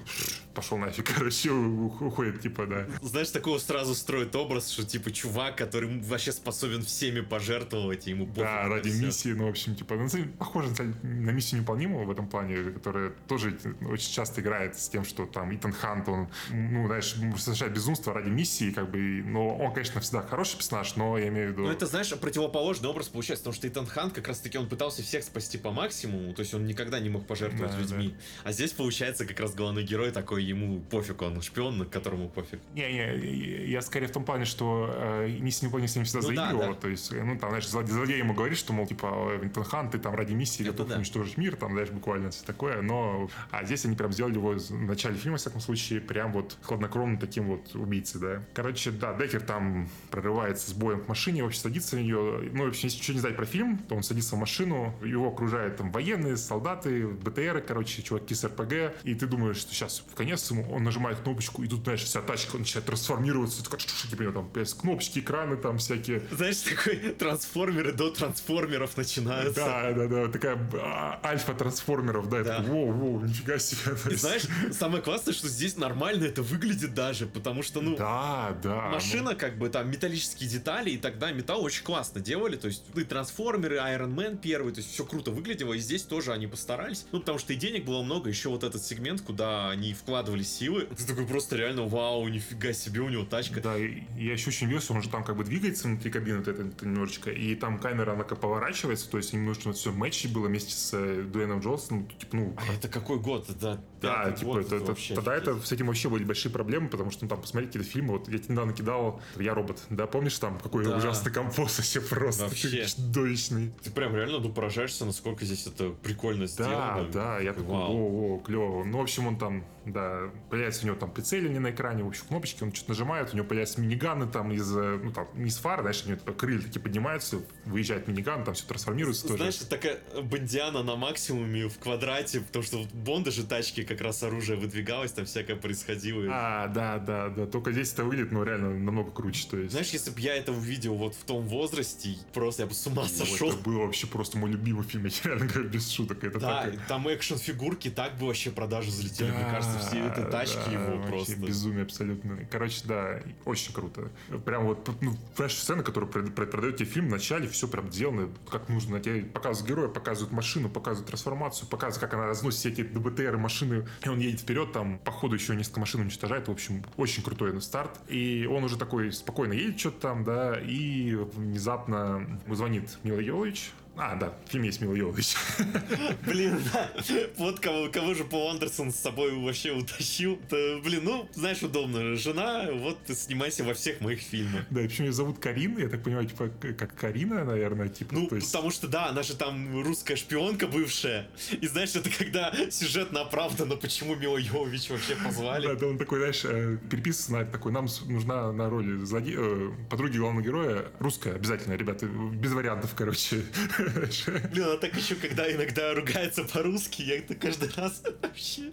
пошел нафиг, короче, уходит, типа, да. Знаешь, такого сразу строит образ, что, типа, чувак, который вообще способен всеми пожертвовать, ему Да, ради миссии, ну, в общем, типа, ну, похоже на миссию неполнимого в этом плане, которая тоже очень часто играет с тем, что там Итан Хант, он, ну, знаешь, совершает безумство ради миссии, как бы, но он, конечно, всегда хороший персонаж, но я имею в виду... Ну, это, знаешь, противоположный образ получается, потому что Итан Хант как раз-таки он пытался всех спасти по максимуму, то есть он никогда не мог пожертвовать да, людьми. Да. А здесь, получается, как раз главный герой такой, ему пофиг, он шпион, на которому пофиг. Не-не, я скорее в том плане, что э, миссия не с ним всегда ну, заигрывал, да, да. то есть, ну, там, знаешь, злодей ему говорит, что, мол, типа, Хант, ты там ради миссии готов да. уничтожить мир, там, знаешь, буквально все такое, но... А здесь они прям сделали его в начале фильма, в всяком случае, прям вот хладнокровно таким вот убийцей, да. Короче, да, Деккер там прорывается с боем к машине, вообще садится на нее. Ну, вообще, если ничего не знать про фильм, то он садится в машину, его окружают там военные, солдаты, БТРы, короче, чуваки с РПГ, и ты думаешь, что сейчас в конец ему он нажимает кнопочку, и тут, знаешь, вся тачка начинает трансформироваться, такой, типа, там, кнопочки, экраны там всякие. Знаешь, такой трансформеры до трансформеров трансформеров начинаются. Да, да, да, такая а, альфа трансформеров, да, да. воу, воу, нифига себе. И знаешь, самое классное, что здесь нормально это выглядит даже, потому что, ну, да, да, машина, ну... как бы там металлические детали, и тогда металл очень классно делали, то есть и трансформеры, Iron Man первый, то есть все круто выглядело, и здесь тоже они постарались, ну, потому что и денег было много, еще вот этот сегмент, куда они вкладывали силы, ты такой просто реально, вау, нифига себе, у него тачка. Да, я еще очень вес, он же там как бы двигается внутри кабины, вот это, это немножечко, и там камера, она как поворачивается, то есть им нужно все матчи было вместе с э, Дуэном Джонсоном, типа, ну... А это какой год? Это да, типа, это, это, вообще тогда это, с этим вообще были большие проблемы, потому что, ну, там, посмотрите какие-то фильмы, вот я тебе недавно кидал «Я робот», да, помнишь там, какой да. ужасный композ вообще просто вообще. чудовищный. Ты прям реально, ну, поражаешься, насколько здесь это прикольно сделано. Да, да, я такой, о, о, клево. Ну, в общем, он там да, появляется у него там прицеливание на экране, в общем, кнопочки, он что-то нажимает, у него появляются миниганы там из, ну там, не из фар, знаешь, у него крылья такие поднимаются, выезжает миниган, там все трансформируется Знаешь, тоже. такая бандиана на максимуме в квадрате, потому что в Бонда же тачки как раз оружие выдвигалось, там всякое происходило. А, да, да, да, только здесь это выглядит, ну, реально намного круче, то есть. Знаешь, если бы я это увидел вот в том возрасте, просто я бы с ума ну, сошел. Это был вообще просто мой любимый фильм, я реально говорю, без шуток. Это да, так... там экшн-фигурки так бы вообще продажи залетели, да, мне кажется, все это тачки да, его просто. Безумие абсолютно. Короче, да, очень круто. Прям вот, ну, флеш-сцена, которую продает тебе фильм, в начале все прям сделано как нужно. Тебе показывают героя, показывают машину, показывают трансформацию, показывают, как она разносит все эти ДБТР машины, и он едет вперед, там, по ходу еще несколько машин уничтожает. В общем, очень крутой старт. И он уже такой спокойно едет что-то там, да, и внезапно звонит Мила Йович, а, да, в фильме есть Мила Йовович. Блин, да. Вот кого, кого же Пол Андерсон с собой вообще утащил. Да, блин, ну, знаешь, удобно. Жена, вот ты снимайся во всех моих фильмах. Да, и почему ее зовут Карина, я так понимаю, типа, как Карина, наверное, типа. Ну, есть... потому что, да, она же там русская шпионка бывшая. И знаешь, это когда сюжетно оправдано, почему Мила Йовович вообще позвали. Да, да, он такой, знаешь, э, переписывается на такой, нам нужна на роли злоде... Э, подруги главного героя русская, обязательно, ребята, без вариантов, короче. Блин, а так еще, когда иногда ругается по-русски, я это каждый раз вообще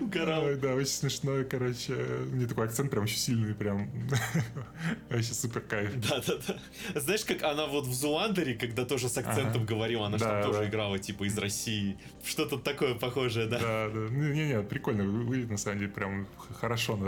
угорал. Ой, да, очень смешно, короче. Мне такой акцент прям очень сильный, прям вообще супер кайф. Да-да-да. Знаешь, как она вот в Зуландере, когда тоже с акцентом ага. говорила, она же там тоже играла, типа, из России. Что-то такое похожее, да? Да, да. Не-не, прикольно выглядит, на самом деле, прям хорошо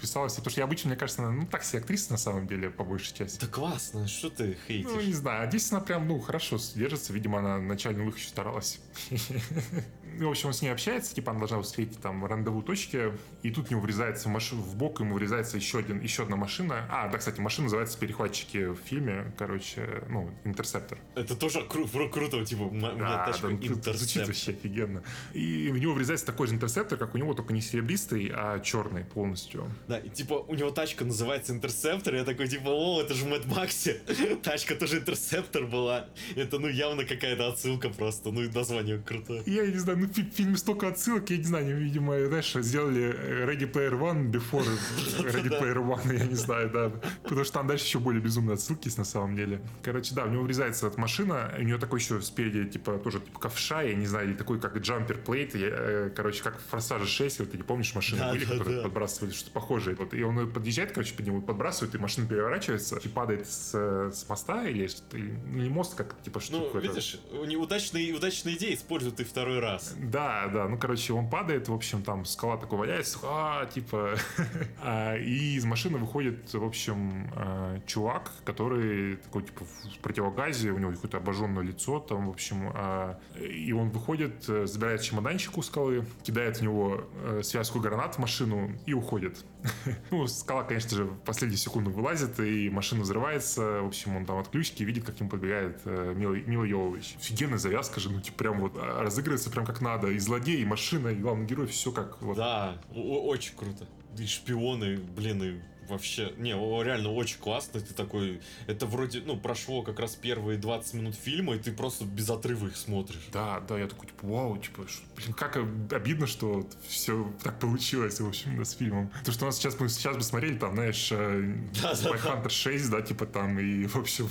писалось. Потому что я обычно, мне кажется, ну, так себе актриса, на самом деле, по большей части. Да классно, что ты хейтишь? Ну, не знаю, а здесь она прям, ну, хорошо держится. Видимо, она на начальном выходе старалась. в общем, он с ней общается, типа, она должна встретить там рандеву точки, и тут в него врезается в, маш... в бок, ему врезается еще, один, еще одна машина. А, да, кстати, машина называется «Перехватчики» в фильме, короче, ну, «Интерсептор». Это тоже кру- кру- круто, типа, у меня да, тачка да, «Интерсептор». Звучит вообще офигенно. И в него врезается такой же «Интерсептор», как у него, только не серебристый, а черный полностью. Да, и типа, у него тачка называется «Интерсептор», я такой, типа, о, это же Мэтт Макси, тачка тоже «Интерсептор» была. Это, ну, явно какая-то отсылка просто, ну, и название крутое. Я не знаю, ну, в фильме столько отсылок, я не знаю, видимо, знаешь, сделали Ready Player One before Ready Player One, я не знаю, да. Потому что там дальше еще более безумные отсылки есть на самом деле. Короче, да, у него врезается эта машина, у нее такой еще спереди, типа, тоже типа ковша, я не знаю, или такой, как джампер плейт, э, короче, как в Форсаже 6, вот ты не помнишь машины были, которые подбрасывали что-то похожее. Вот, и он подъезжает, короче, под него подбрасывает, и машина переворачивается, и падает с, с моста, или, или не мост, как, типа, что Ну, видишь, неудачные, удачные идеи используют и второй раз. Да, да, ну, короче, он падает, в общем, там скала такой валяется, а, типа, а, и из машины выходит, в общем, а, чувак, который такой, типа, в противогазе, у него какое-то обожженное лицо, там, в общем, а, и он выходит, забирает чемоданчик у скалы, кидает в него э, связку гранат в машину и уходит. Ну, скала, конечно же, в последнюю секунду вылазит, и машина взрывается. В общем, он там от ключки видит, как ему подбегает э, Мила Йовович. Офигенная завязка же, ну, типа, прям вот разыгрывается прям как надо. И злодей, и машина, и главный герой, все как вот. Да, очень круто. И шпионы, блин, и вообще, не, реально очень классно, ты такой, это вроде, ну, прошло как раз первые 20 минут фильма, и ты просто без отрыва их смотришь. Да, да, я такой, типа, вау, типа, блин, как обидно, что все так получилось, в общем, с фильмом. То, что у нас сейчас, мы сейчас бы смотрели, там, знаешь, э, да, да, Hunter 6, да, типа там, и, в общем...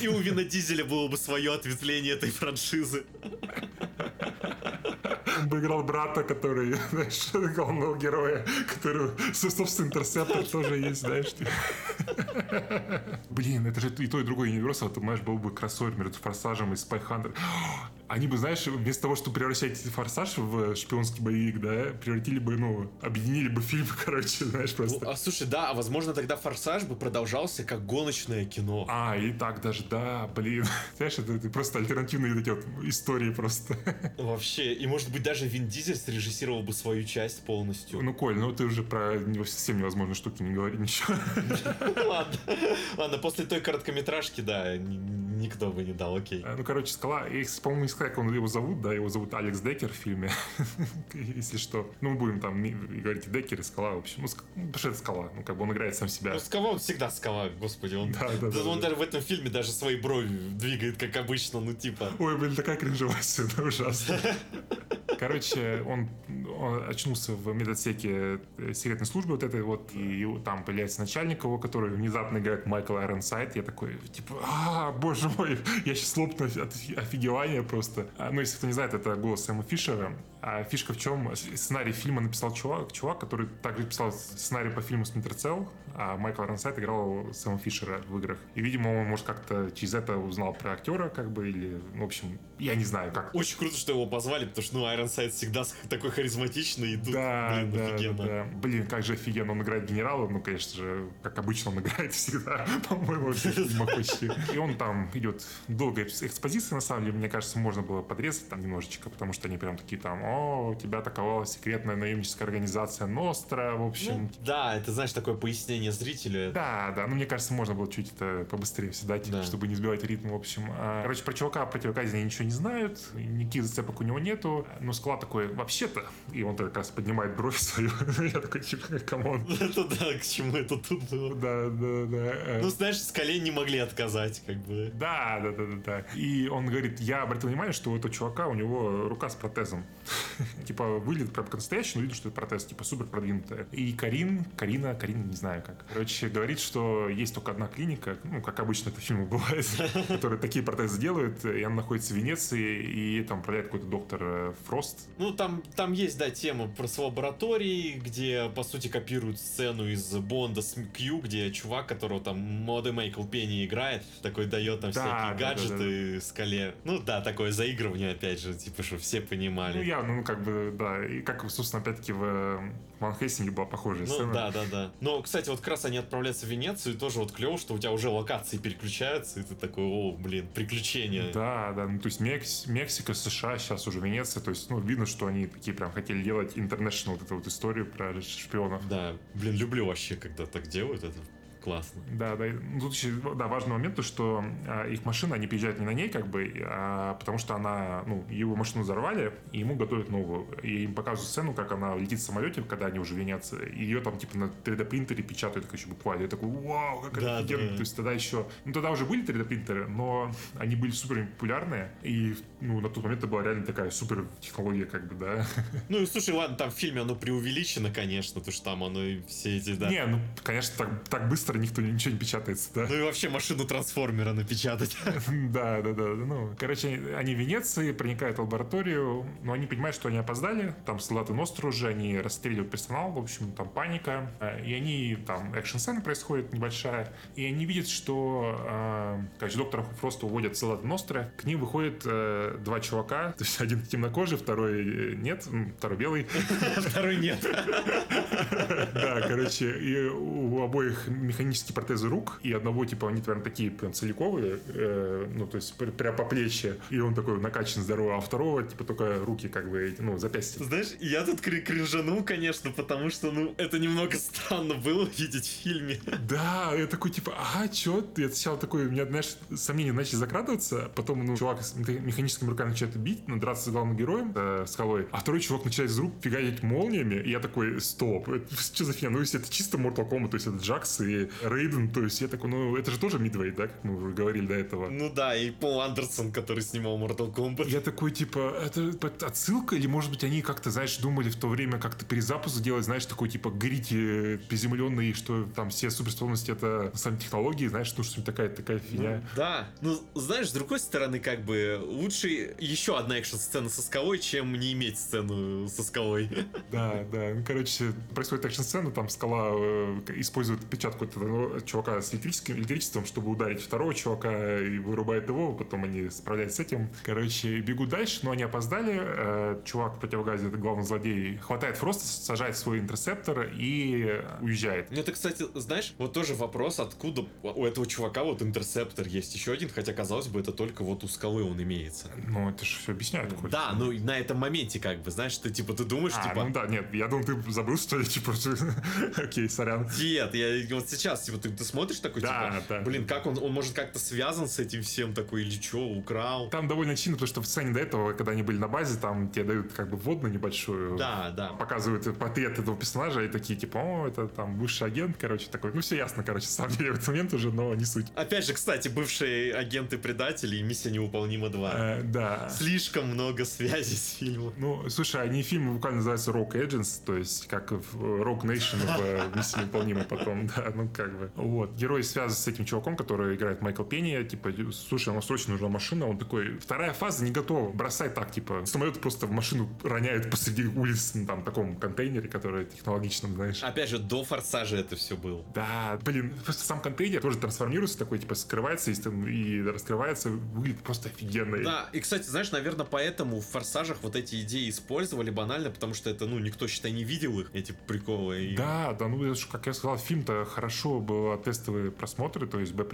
И у Вина Дизеля было бы свое ответвление этой франшизы. Бы играл брата, который, знаешь, главного героя, который, собственно, интерсептор тоже есть, знаешь. Блин, это же и то, и другое universe, вот, понимаешь, был бы кроссовер между Форсажем и Hunter. Они бы, знаешь, вместо того, чтобы превращать Форсаж в шпионский боевик, да, превратили бы, ну, объединили бы фильм, короче, знаешь, просто. Ну, а слушай, да, а возможно тогда Форсаж бы продолжался как гоночное кино. А, и так даже, да, блин. Знаешь, это, это просто альтернативные эти вот истории просто. Вообще, и может быть даже Вин Дизель срежиссировал бы свою часть полностью. Ну, Коль, ну ты уже про совсем невозможные штуки не говори ничего. Ладно, ладно, после той короткометражки, да, никто бы не дал, окей. Ну, короче, Скала, по-моему, не сказать, как он его зовут, да, его зовут Алекс Деккер в фильме, если что. Ну, мы будем там говорить Деккер и Скала, в общем. Ну, ну, потому что это Скала, ну, как бы он играет сам себя. Ну, Скала, он всегда Скала, господи, он, да, да, да, он да, даже в этом фильме даже свои брови двигает, как обычно, ну, типа... Ой, блин, такая кринжевая сцена, ужасно. Короче, он, он очнулся в медотсеке э, секретной службы вот этой вот, и там появляется начальник его, который внезапно играет Майкл Айронсайд. Я такой, типа, а, боже мой, я сейчас лопну от офигевания просто. А, ну, если кто не знает, это голос Сэма Фишера. А фишка в чем? Сценарий фильма написал чувак, чувак, который также писал сценарий по фильму Cell, а Майкл Айронсайд играл Сэма Фишера в играх. И, видимо, он, может, как-то через это узнал про актера, как бы, или, в общем, я не знаю, как. Очень круто, что его позвали, потому что, ну, Айронсайд всегда такой харизматичный, и тут, да, блин, да, офигенно. Да. Блин, как же офигенно он играет генерала, ну, конечно же, как обычно он играет всегда, по-моему, в И он там идет долгая экспозиция, на самом деле, мне кажется, можно было подрезать там немножечко, потому что они прям такие там, о, тебя атаковала секретная наемническая организация Ностра, в общем. Ну, да, это, знаешь, такое пояснение зрителю. Да, да, ну, мне кажется, можно было чуть это побыстрее все дать, да. чтобы не сбивать ритм, в общем. А, короче, про чувака противоказе ничего не знают, никаких зацепок у него нету, но склад такой, вообще-то, и он как раз поднимает бровь свою, я такой, типа, come on. Это да, к чему это тут было. Да, да, да. Ну, знаешь, скале не могли отказать, как бы. Да, да, да, да, да. И он говорит, я обратил внимание, что у этого чувака, у него рука с протезом. типа, выглядит прям по-настоящему, но видно, что это протез, типа, супер продвинутая. И Карин, Карина, Карина, не знаю как. Короче, говорит, что есть только одна клиника, ну, как обычно это в фильмах бывает, которые такие протезы делают, и она находится в Венеции, и там управляет какой-то доктор э, Фрост. Ну, там, там есть, да, тема про лаборатории, где, по сути, копируют сцену из Бонда с Кью, где чувак, которого там молодой Майкл Пенни играет, такой дает там да, всякие да, гаджеты да, да. скале. Ну, да, такое заигрывание, опять же, типа, что все понимали. Ну, явно, ну, как бы, да, и как, собственно, опять-таки в Ван Хельсинге была похожая ну, сцена. да, да, да. Но, кстати, вот как раз они отправляются в Венецию, и тоже вот клево, что у тебя уже локации переключаются, и ты такой, о, блин, приключения. Да, да, ну, то есть Мекс, Мексика, США, сейчас уже Венеция, то есть, ну, видно, что они такие прям хотели делать international вот эту вот историю про шпионов. Да, блин, люблю вообще, когда так делают, это классно. Да, да. Ну, тут еще, да, важный момент, то, что а, их машина, они приезжают не на ней, как бы, а потому что она, ну, его машину взорвали, и ему готовят новую. И им показывают сцену, как она летит в самолете, когда они уже винятся, и ее там, типа, на 3D принтере печатают, короче, буквально. Я такой, вау, как да, офигенно. Да. То есть тогда еще, ну, тогда уже были 3D принтеры, но они были супер популярные, и, ну, на тот момент это была реально такая супер технология, как бы, да. Ну, и слушай, ладно, там в фильме оно преувеличено, конечно, то что там оно и все эти, да. Не, ну, конечно, так, так быстро никто ничего не печатается, да. Ну и вообще машину трансформера напечатать. Да, да, да. Ну, короче, они в Венеции, проникают в лабораторию, но они понимают, что они опоздали, там солдаты Ностру уже, они расстреливают персонал, в общем, там паника, э, и они, там, экшн-сцена происходит небольшая, и они видят, что, э, короче, доктора просто уводят солдаты Ностры, к ним выходят э, два чувака, то есть один темнокожий, второй нет, второй белый. Второй нет. Да, короче, и у обоих механический протезы рук, и одного, типа, они прям такие прям целиковые, э, ну, то есть прям по плечи, и он такой накачан здоровый, а второго, типа, только руки, как бы, ну, запястья. Знаешь, я тут кринжанул, конечно, потому что, ну, это немного странно было видеть в фильме. Да, я такой, типа, ага, чё? Я сначала такой, у меня, знаешь, сомнения начали закрадываться, потом, ну, чувак с механическими руками начинает бить, ну, драться с главным героем, э, скалой, а второй чувак начинает из рук фигачить молниями, и я такой, стоп, это, что за фигня? Ну, если это чисто Mortal Kombat, то есть это Джакс и Рейден, то есть я такой, ну, это же тоже Мидвей, да, как мы уже говорили до этого. Ну да, и Пол Андерсон, который снимал Mortal Kombat. Я такой, типа, это отсылка, или, может быть, они как-то, знаешь, думали в то время как-то перезапуск делать, знаешь, такой, типа, грити приземленный, что там все суперспособности это сами технологии, знаешь, ну, что-нибудь такая, такая фигня. Ну, да, ну, знаешь, с другой стороны, как бы, лучше еще одна экшн-сцена со скалой, чем не иметь сцену со скалой. Да, да, ну, короче, происходит экшн-сцена, там скала э, использует печатку этого чувака с электрическим, электричеством, чтобы ударить второго чувака и вырубает его, потом они справляются с этим. Короче, бегут дальше, но они опоздали. Э, чувак в противогазе, это главный злодей, хватает Фроста, сажает свой интерсептор и уезжает. Ну, это, кстати, знаешь, вот тоже вопрос, откуда у этого чувака вот интерсептор есть еще один, хотя, казалось бы, это только вот у скалы он имеется. Ну, это же все объясняет. Да, ну, на этом моменте, как бы, знаешь, ты, типа, ты думаешь, а, типа... ну да, нет, я думал, ты забыл, что я, типа, окей, сорян. Нет, я вот сейчас, типа, ты, ты смотришь такой, да, типа, да. блин, как он, он может как-то связан с этим всем такой, или что, украл? Там довольно чинно, потому что в сцене до этого, когда они были на базе, там тебе дают как бы вводную небольшую. Да, да. Показывают портрет этого персонажа и такие, типа, о, это там бывший агент, короче, такой. Ну, все ясно, короче, сам деле в этот момент уже, но не суть. Опять же, кстати, бывшие агенты-предатели и миссия невыполнима 2. Э, да. Слишком много связей с фильмом. Ну, слушай, они фильм буквально называются Rock Agents, то есть как в Rock Nation в миссии невыполнима потом, да, ну как бы. Вот. Герой связан с этим чуваком, который играет Майкл Пенни, типа, слушай, ему срочно нужна машина, он такой, вторая фаза не готова, бросай так, типа, самолет просто в машину роняют посреди улиц, на там, таком контейнере, который технологичном, знаешь. Опять же, до форсажа это все было. Да, блин, просто сам контейнер тоже трансформируется, такой, типа, скрывается и, и раскрывается, выглядит просто офигенно. Да, и, кстати, знаешь, наверное, поэтому в форсажах вот эти идеи использовали банально, потому что это, ну, никто, считай, не видел их, эти приколы. И... Да, да, ну, как я сказал, фильм-то хорошо было тестовые просмотры, то есть B+,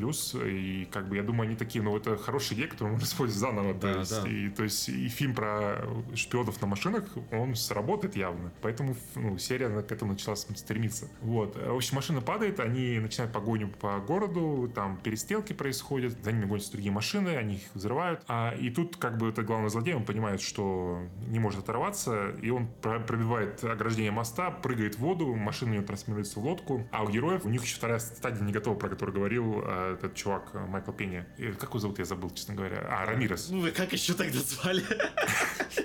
и как бы я думаю, они такие, ну, это хорошая идея, которую можно использовать заново, да, то есть, да. и, то есть и фильм про шпионов на машинах, он сработает явно, поэтому, ну, серия к этому начала стремиться. Вот, в общем, машина падает, они начинают погоню по городу, там перестрелки происходят, за ними гонятся другие машины, они их взрывают, а и тут как бы этот главный злодей, он понимает, что не может оторваться, и он пробивает ограждение моста, прыгает в воду, машина у него трансформируется в лодку, а у героев, у них еще вторая стадия не готова, про которую говорил э, этот чувак э, Майкл Пенни. Как его зовут, я забыл, честно говоря. А, Рамирес. Ну, вы как еще тогда звали?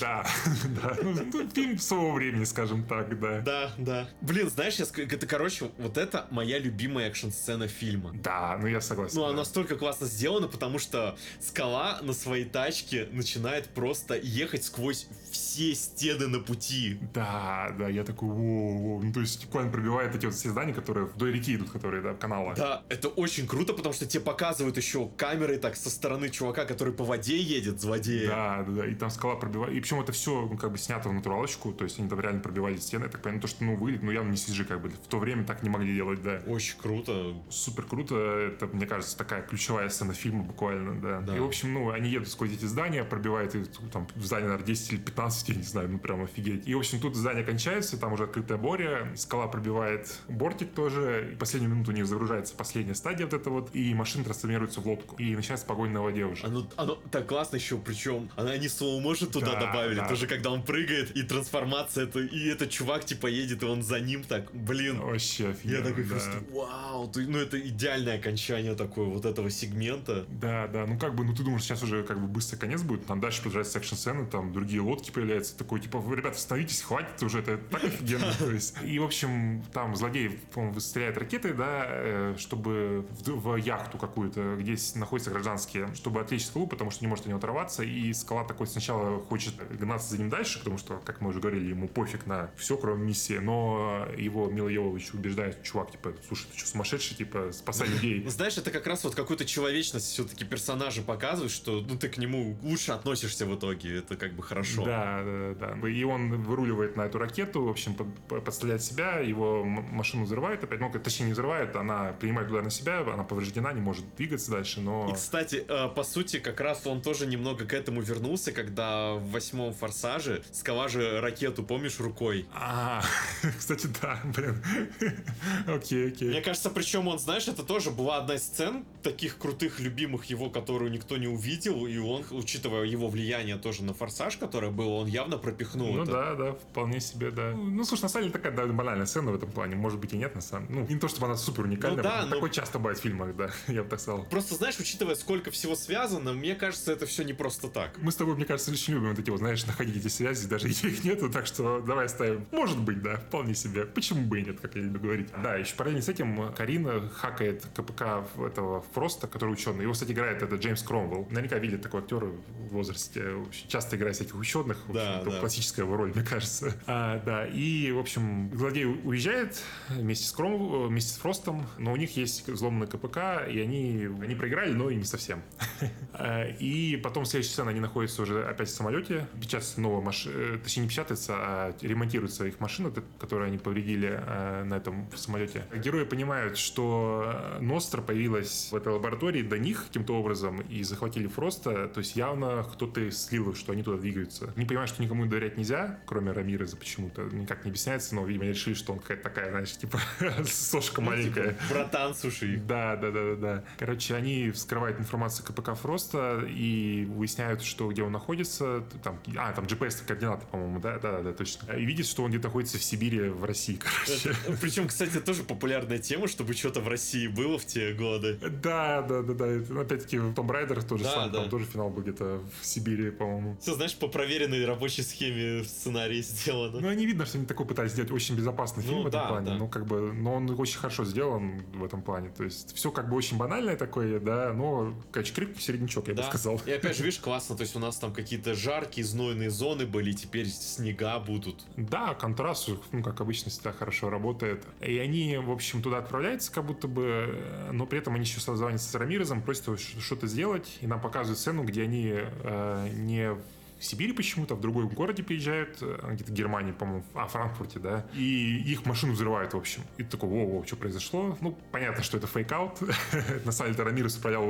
Да, да. Ну, ну, фильм своего времени, скажем так, да. Да, да. Блин, знаешь, я, это, короче, вот это моя любимая экшн-сцена фильма. Да, ну я согласен. Ну, да. она настолько классно сделана, потому что скала на своей тачке начинает просто ехать сквозь все стены на пути. Да, да, я такой, воу, воу. Ну, то есть, буквально пробивает эти вот все здания, которые вдоль реки идут, которые, да, канала. Да, это очень круто, потому что тебе показывают еще камеры так со стороны чувака, который по воде едет, злодея. Да, да, да, и там скала пробивает. И причем это все, ну, как бы снято в натуралочку, то есть они там реально пробивали стены. Я так понимаю, то, что, ну, выглядит, ну, явно не CG, как бы. В то время так не могли делать, да. Очень круто. Супер круто. Это, мне кажется, такая ключевая сцена фильма буквально, да. да. И, в общем, ну, они едут сквозь эти здания, пробивают, и, там, в здании, наверное, 10 или 15, я не знаю, ну, прям офигеть. И, в общем, тут здание кончается, там уже открытая боря, скала пробивает бортик тоже, и последнюю минуту у них загружается последняя стадия вот эта вот, и машина трансформируется в лодку. И начинается погонь на воде уже. Оно, оно так классно еще, причем она slow motion туда да, добавили, да. тоже когда он прыгает, и трансформация, это, и этот чувак типа едет, и он за ним так, блин. Вообще офигенно, Я такой да. просто, вау, ты, ну это идеальное окончание такое вот этого сегмента. Да, да, ну как бы, ну ты думаешь, сейчас уже как бы быстро конец будет, там дальше продолжается экшн-сцены, там другие лодки появляются, такой типа, ребята, остановитесь, хватит уже, это так офигенно. То есть. И, в общем, там злодей, по-моему, стреляет ракетой, да, э, чтобы в, в яхту какую-то, где находятся гражданские, чтобы отвлечь скалу, потому что не может от него оторваться, и скала такой сначала хочет гнаться за ним дальше, потому что, как мы уже говорили, ему пофиг на все, кроме миссии, но его Мила Йовович убеждает, чувак, типа, слушай, ты что, сумасшедший, типа, спасай людей. Знаешь, это как раз вот какую-то человечность все-таки персонажа показывает, что, ну, ты к нему лучше относишься в итоге, это как бы хорошо. Да, да, да. И он выруливает на эту ракету, в общем, подставляет себя, его машину взрывает опять, ну, точнее, не взрывает, она принимает удар на себя, она повреждена, не может двигаться дальше, но... И, кстати, э, по сути, как раз он тоже немного к этому вернулся, когда в восьмом «Форсаже» сковал же ракету, помнишь, рукой? А, кстати, да, блин. Окей, окей. Мне кажется, причем он, знаешь, это тоже была одна из сцен таких крутых, любимых его, которую никто не увидел, и он, учитывая его влияние тоже на «Форсаж», которое было, он явно пропихнул Ну это. да, да, вполне себе, да. Ну, слушай, на самом деле такая да, банальная сцена в этом плане. Может быть и нет, на самом. Ну, не то, чтобы она супер уникальная. Ну да, но- Такое часто бывает в фильмах, да, я бы так сказал. Просто, знаешь, учитывая, сколько всего связано, мне кажется, это все не просто так. Мы с тобой, мне кажется, очень любим вот эти вот, знаешь, находить эти связи, даже если их нету, так что давай ставим. Может быть, да, вполне себе. Почему бы и нет, как я люблю говорить. Да, еще параллельно с этим Карина хакает КПК этого Фроста, который ученый. Его, кстати, играет это Джеймс Кромвелл. Наверняка видели такого актера в возрасте. Очень часто играет всяких ученых. В Да, общем, да. классическая его роль, мне кажется. А, да, и, в общем, злодей уезжает вместе с Кром, вместе с Фростом, но у них есть взломанный КПК, и они, они проиграли, но и не совсем. А, И потом в следующей сцене они находятся уже опять в самолете, печатается новая машина, точнее не печатается, а ремонтируется их машина, которую они повредили э, на этом самолете. Герои понимают, что э, Ностра появилась в этой лаборатории до них каким-то образом и захватили Фроста, то есть явно кто-то слил их, что они туда двигаются. Не понимают, что никому доверять нельзя, кроме Рамиреза почему-то, никак не объясняется, но, видимо, решили, что он какая-то такая, знаешь, типа сошка маленькая. Типа, Братан, слушай. Да, да, да, да, да. Короче, они вскрывают информацию КПК Фроста и выясняют, что где он находится. Там, а, там GPS-координаты, по-моему, да, да, да, точно. И видят, что он где-то находится в Сибири, в России, короче. Причем, кстати, тоже популярная тема, чтобы что-то в России было в те годы. Да, да, да, да. Это, Опять-таки, Том Райдер тоже Да, сам, да. там тоже финал был где-то в Сибири, по-моему. Все, знаешь, по проверенной рабочей схеме в сценарии сделано. Ну, они видно, что они такой пытались сделать очень безопасный фильм Ну, в этом да, плане. да. Ну, как бы, но он очень хорошо сделан в этом плане. То есть, все как бы очень банальное такое, да, но, короче, крепкий середнячок, я бы Да. сказал. И опять же, видишь, классно, то есть у нас там какие-то жаркие, знойные зоны были, теперь снега будут. Да, контраст, ну, как обычно, всегда хорошо работает. И они, в общем, туда отправляются, как будто бы, э, но при этом они еще созваниваются с Рамирезом, просят его что-то сделать, и нам показывают сцену, где они э, не в Сибири почему-то, а в другой городе приезжают, э, где-то в Германии, по-моему, а, в Франкфурте, да, и их машину взрывают, в общем. И ты такой, воу, что произошло? Ну, понятно, что это fake-out. На самом деле Рамирес управлял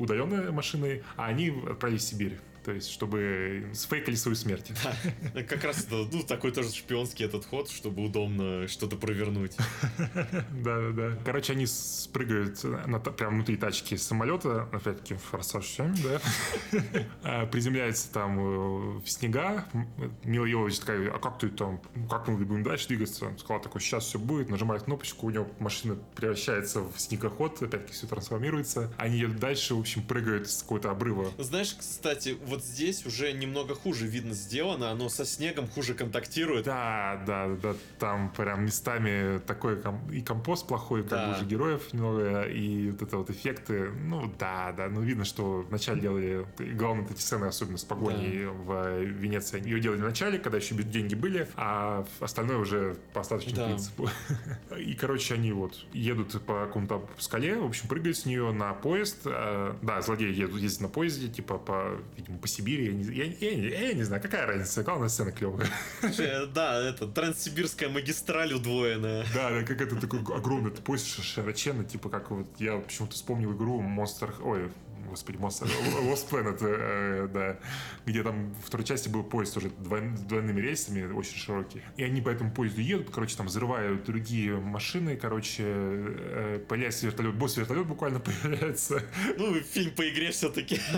удаленной машиной, а они отправились в Сибирь. То есть, чтобы сфейкали свою смерть. Как раз это, ну, такой тоже шпионский этот ход, чтобы удобно что-то провернуть. Да, да, да. Короче, они спрыгают на, прямо внутри тачки самолета, опять-таки форсаж 7, да. А, Приземляются там э, в снега. Мила Йовович такая, а как ты там, как мы будем дальше двигаться? Он сказал такой, сейчас все будет, нажимает кнопочку, у него машина превращается в снегоход, опять-таки все трансформируется. Они едут дальше, в общем, прыгают с какого-то обрыва. Знаешь, кстати, вот здесь уже немного хуже видно сделано, оно со снегом хуже контактирует. Да, да, да, там прям местами такой ком- и компост плохой, как Да. бы уже героев немного, и вот это вот эффекты, ну да, да, ну видно, что вначале делали, главное, вот эти сцены, особенно с погоней в Венеции, ее делали в начале, когда еще деньги были, а остальное уже по остаточному Да. принципу. И, короче, они вот едут по какому-то скале, в общем, прыгают с нее на поезд, э, да, злодеи едут, ездят на поезде, типа, по, видимо, по Сибири, я не, я, я не- я не знаю, какая разница, главное, сцена клевая. Да, это транссибирская магистраль удвоенная. Да, да, как это такой огромный это поезд широченный, типа как вот я почему-то вспомнил игру Monster, ой, господи, Monster, Lost Planet, э, да, где там во второй части был поезд уже двойными рельсами, очень широкий. И они по этому поезду едут, короче, там взрывают другие машины, короче, э, появляется вертолет, босс-вертолет буквально появляется. Ну, фильм по игре все-таки.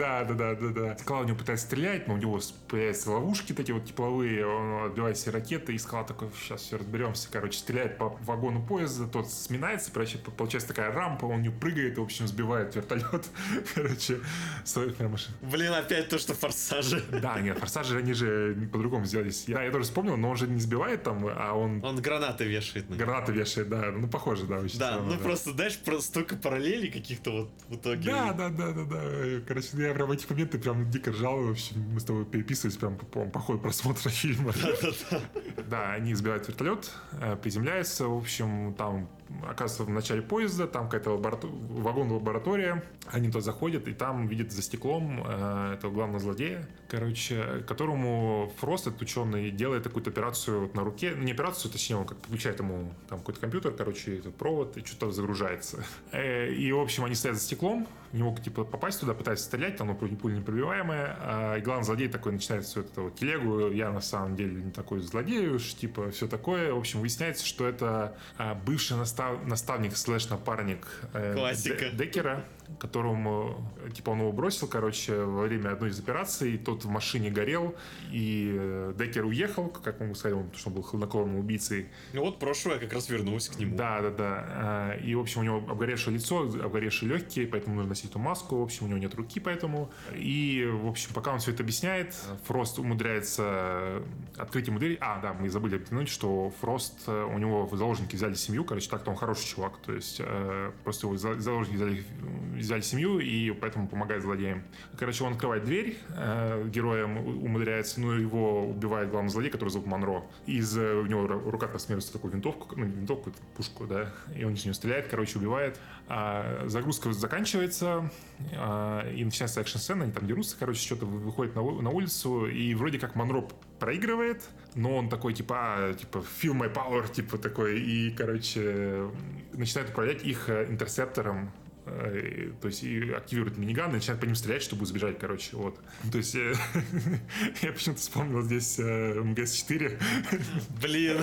Да, да, да, да, да. Скала у него пытается стрелять, но у него появляются ловушки такие вот тепловые, он отбивает все ракеты, и Скала такой, сейчас все разберемся, короче, стреляет по вагону поезда, тот сминается, короче, получается такая рампа, он не прыгает, в общем, сбивает вертолет, короче, своих машин. Блин, опять то, что форсажи. Да, нет, форсажи, они же по-другому сделались. Да, я тоже вспомнил, но он же не сбивает там, а он Он гранаты вешает на него. гранаты вешает, да, ну, похоже, да, очень Да, странно, ну просто, знаешь, просто столько параллелей каких-то вот в итоге. Да, да, да, да, да. Короче, я прям в эти моменты прям дико ржал. В общем, мы с тобой переписывались прям по, по, ходу просмотра фильма. Да, они сбивают вертолет, э, приземляются. В общем, там оказывается в начале поезда, там какая-то лаборато... вагон-лаборатория, они туда заходят, и там видят за стеклом э, этого главного злодея, короче, которому Фрост, этот ученый, делает какую-то операцию вот на руке, не операцию, точнее, он как подключает ему там какой-то компьютер, короче, этот провод, и что-то загружается. Э, и, в общем, они стоят за стеклом, не могут, типа, попасть туда, пытаются стрелять, там, ну, пуля непробиваемая, а, и главный злодей такой начинает всю эту вот телегу, я на самом деле не такой злодей уж, типа, все такое. В общем, выясняется, что это а, бывший настав... наставник слэш-напарник э, Классика. Деккера, которому, типа, он его бросил, короче, во время одной из операций, тот в машине горел, и э, Деккер уехал, как мы сказали, он, что он был хладнокровным убийцей. Ну вот прошлое я как раз вернулся к нему. Да, да, да. А, И, в общем, у него обгоревшее лицо, обгоревшие легкие, поэтому нужно носить эту маску. В общем, у него нет руки, поэтому. И, в общем, пока он все это объясняет, Фрост умудряется открыть ему дверь. А, да, мы забыли упомянуть, что Фрост, э, у него в заложники взяли семью, короче, так-то он хороший чувак, то есть э, просто его за- заложники взяли, взяли семью, и поэтому помогает злодеям. Короче, он открывает дверь э, героям, у- умудряется, ну, его убивает главный злодей, который зовут Монро. Из э, у него в руках размерится такую винтовку, ну, винтовку, пушку, да, и он из нее стреляет, короче, убивает. А загрузка заканчивается, а, и начинается экшн-сцена, они там дерутся, короче, что-то вы- выходит на, на улицу, и вроде как Монро проигрывает, но он такой, типа, а, типа, feel my power, типа, такой, и, короче, начинает управлять их э, интерсептором, то есть и активирует миниган и начинает по ним стрелять, чтобы избежать, короче, вот. То есть э, я почему-то вспомнил здесь э, МГС-4. Блин.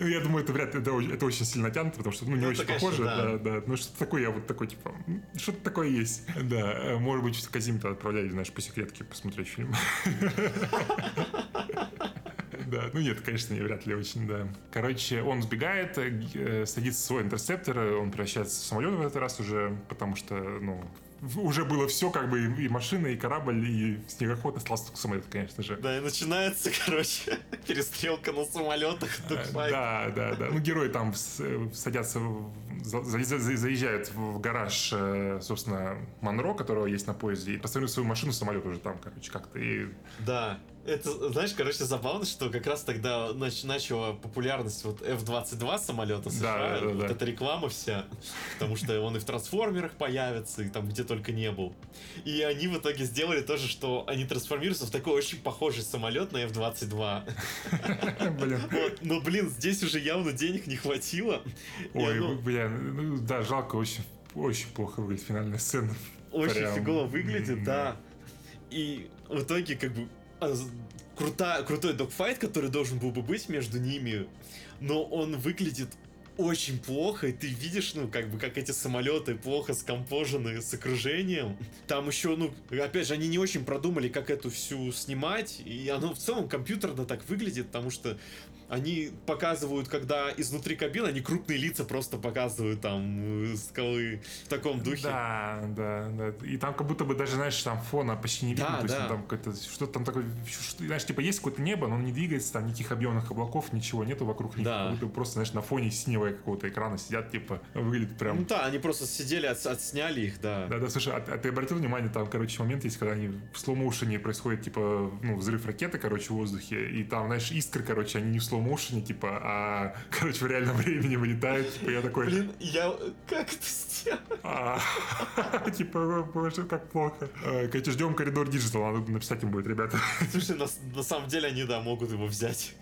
Я думаю, это вряд ли, это, очень- сильно тянут, потому что, ну, не Ну, очень похоже, да. да. Ну, что-то такое, я вот такой, типа, что-то такое есть. Да, э, может быть, Казим-то отправляли, знаешь, по секретке посмотреть фильм. Да, ну нет, конечно, не вряд ли очень, да. Короче, он сбегает, э, э, садится в свой интерсептор, э, он превращается в самолет в этот раз уже, потому что, ну, уже было все, как бы, и и машина, и корабль, и снегоход, остался только самолет, конечно же. Да, и начинается, короче, перестрелка на самолетах. догфайт. Да, да, да. Ну, герои там э, садятся, заезжают в гараж, э, собственно, Монро, которого есть на поезде, и поставили свою машину, самолет уже там, короче, как-то. И Да. Это, знаешь, короче, забавно, что как раз тогда нач- начала популярность вот F-22 самолета США, Да, да, вот да. эта реклама вся, потому что он и в трансформерах появится, и там где только не был. И они в итоге сделали тоже, что они трансформируются в такой очень похожий самолет на F-22. Блин. Но, блин, здесь уже явно денег не хватило. Ой, бля, ну да, жалко, очень, очень плохо выглядит финальная сцена. очень фигово выглядит, да. И в итоге, как бы, крута, крутой догфайт, который должен был бы быть между ними, но он выглядит очень плохо, и ты видишь, ну, как бы, как эти самолеты плохо скомпожены с окружением. Там еще, ну, опять же, они не очень продумали, как эту всю снимать, и оно в целом компьютерно так выглядит, потому что они показывают, когда изнутри кабины, они крупные лица просто показывают там э, скалы в таком духе. Да, да, да. И там как будто бы даже, знаешь, там фона почти не видно. Да, то есть да. там какое-то, что-то там такое, что- знаешь, типа есть какое-то небо, но оно не двигается, там никаких объемных облаков, ничего нету вокруг них. Да. Как будто просто, знаешь, на фоне синего какого-то экрана сидят, типа, выглядит прям... Ну да, они просто сидели, от- отсняли их, да. Да, да, слушай, а, а ты обратил внимание, там, короче, момент есть, когда они в слоу-моушене происходит, типа, ну, взрыв ракеты, короче, в воздухе, и там, знаешь, искры, короче, они не в слоу-моушене, типа, а, короче, в реальном времени вылетают, типа, я такой... Блин, я... Как это сделать? «А, Типа, боже, как плохо. Э, Короче, ждем Corridor Digital, надо написать им будет, ребята. Слушай, на, самом деле они, да, могут его взять.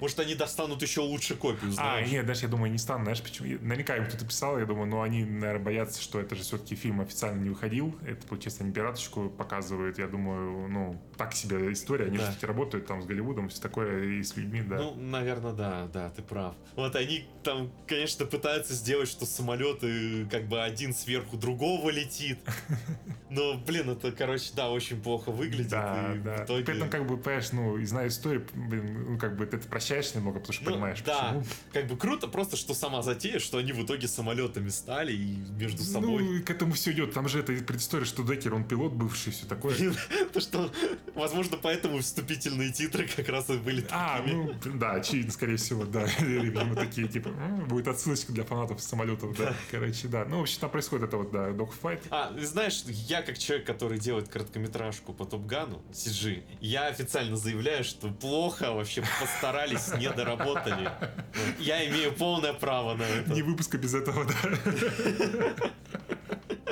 Может, они достанут еще лучше копию, А, знаешь? нет, знаешь, я думаю, не стану, знаешь, почему? Наверняка им кто-то писал, я думаю, но они, наверное, боятся, что это же все-таки фильм официально не выходил. Это, получается, они пираточку показывают. Я думаю, ну, так себе история. Они же все-таки работают там с Голливудом, все такое, и с людьми, да. Ну, наверное, да, да, ты прав. Вот они там, конечно, пытаются сделать, что самолеты как бы один сверху другого летит. Но, блин, это, короче, да, очень плохо выглядит. да, да. Итоге... При этом, как бы, понимаешь, ну, и зная историю, блин, ну, как бы ты это прощаешь немного, потому что Ну, понимаешь, да, почему. как бы круто просто, что сама затея, что они в итоге самолетами стали и между собой. Ну, и к этому все идет. Там же это предыстория, что Деккер, он пилот бывший, все такое. То, что, возможно, поэтому вступительные титры как раз и были А, ну, да, очевидно, скорее всего, да. Видимо, такие, типа, будет отсылочка для фанатов самолетов, да. Короче, да. Ну, в общем, там происходит это вот, да, догфайт. А, знаешь, я как человек, который делает короткометражку по Топгану, CG, я официально заявляю, что плохо вообще постарались, не доработали. Я имею полное право на это. Не выпуска без этого, да.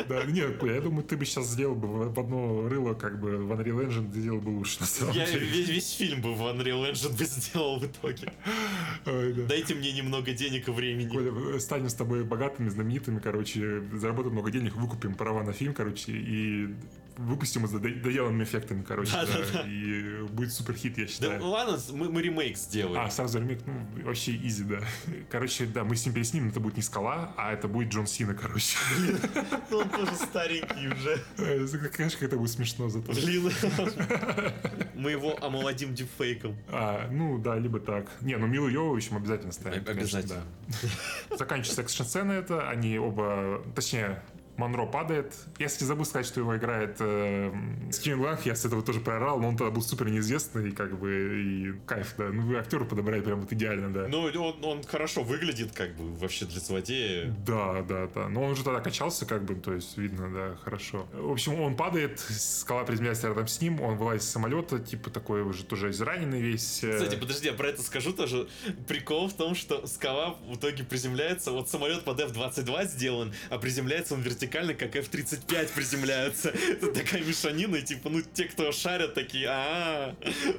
Да, нет, я думаю, ты бы сейчас сделал бы в одно рыло, как бы в Unreal Engine сделал бы лучше, на самом я деле. Весь, весь фильм бы в Unreal Engine бы сделал в итоге. Ой, да. Дайте мне немного денег и времени. Коля, станем с тобой богатыми, знаменитыми, короче, заработаем много денег, выкупим права на фильм, короче, и выпустим с доделанными эффектами, короче, да, да, да, и будет супер хит, я считаю. Да, ладно, мы, мы ремейк сделаем. А, сразу ремейк, ну, вообще изи, да. Короче, да, мы с ним переснимем, это будет не Скала, а это будет Джон Сина, короче. Ну, он тоже старенький уже. Конечно, как это будет смешно зато. Блин, мы его омолодим дипфейком. А, ну, да, либо так. Не, ну, Милу Йововичем обязательно ставим. Обязательно. Заканчивается экшн-сцена это, они оба, точнее, Монро падает. Я, кстати, забыл сказать, что его играет э, Стивен Ланг, я с этого тоже проорал, но он тогда был супер неизвестный, как бы, и кайф, да. Ну, вы актера подобрали прям вот идеально, да. Ну, он, он хорошо выглядит, как бы, вообще для злодея. Да, да, да. Но он уже тогда качался, как бы, то есть, видно, да, хорошо. В общем, он падает, скала приземляется рядом с ним, он вылазит из самолета, типа, такой уже тоже израненный весь. Э. Кстати, подожди, я про это скажу тоже. Прикол в том, что скала в итоге приземляется, вот самолет под F-22 сделан, а приземляется он вертикально вертикально, как F-35 приземляются. Это такая мешанина, и типа, ну, те, кто шарят, такие, а,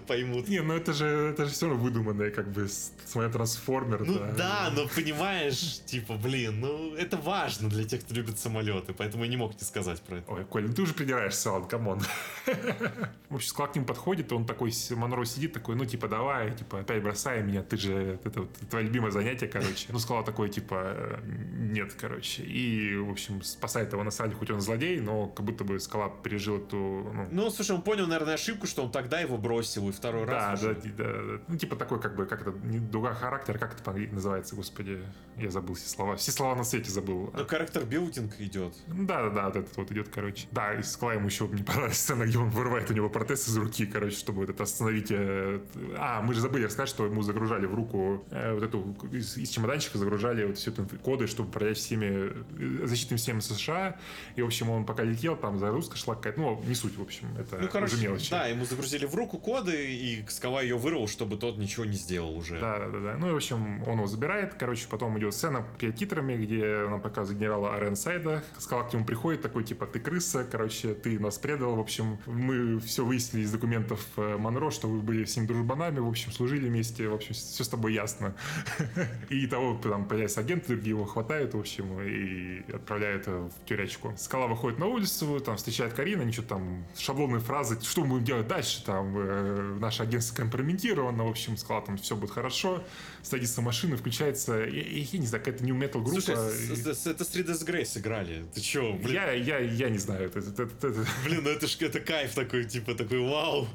поймут. Не, ну это же, это же все равно выдуманное, как бы, смотря трансформер. Ну да. да, но понимаешь, типа, блин, ну, это важно для тех, кто любит самолеты, поэтому я не мог не сказать про это. Ой, Коль, ну ты уже придираешься, ладно, come on. В общем, Склад к ним подходит, он такой, Монро сидит такой, ну, типа, давай, типа, опять бросай меня, ты же, это твое любимое занятие, короче. Ну, Склад такой, типа, нет, короче. И, в общем, спасает его на самом деле, хоть он злодей, но как будто бы Скала пережил эту... Ну, ну слушай, он понял, наверное, ошибку, что он тогда его бросил и второй да, раз да, да, да, да. Ну, типа такой, как бы, как это, не дуга характер, как это называется, господи, я забыл все слова. Все слова на свете забыл. Ну, характер билдинг идет. Да, да, да, вот этот вот идет, короче. Да, и Скала ему еще не понравилась сцена, где он вырывает у него протез из руки, короче, чтобы вот это остановить. Э, а, мы же забыли рассказать, что ему загружали в руку э, вот эту из, из чемоданчика загружали вот все это коды, чтобы проверять всеми э, защитными системами США. И, в общем, он пока летел, там загрузка шла какая-то, ну, не суть, в общем, это ну, короче, уже мелочи. Да, ему загрузили в руку коды, и Скала ее вырвал, чтобы тот ничего не сделал уже. Да, да, да, да. Ну, и, в общем, он его забирает, короче, потом идет сцена перед титрами, где нам показывает генерала Аренсайда. Скала к нему приходит, такой, типа, ты крыса, короче, ты нас предал, в общем, мы все выяснили из документов э, Монро, что вы были всеми дружбанами, в общем, служили вместе, в общем, все с тобой ясно. И того, там, появляются агенты, другие его хватают, в общем, и отправляют в тюрячку. Скала выходит на улицу, там встречает Карина, они что там, шаблонные фразы, что мы будем делать дальше, там, э, наше агентство компрометировано, в общем, Скала там все будет хорошо, садится в машину, включается, я, я не знаю, какая-то new metal группа. Слушай, это с 3DS Grace играли, ты чё, блин? Я, я, я не знаю, это, это, это, это... Блин, ну это ж это кайф такой, типа, такой, вау.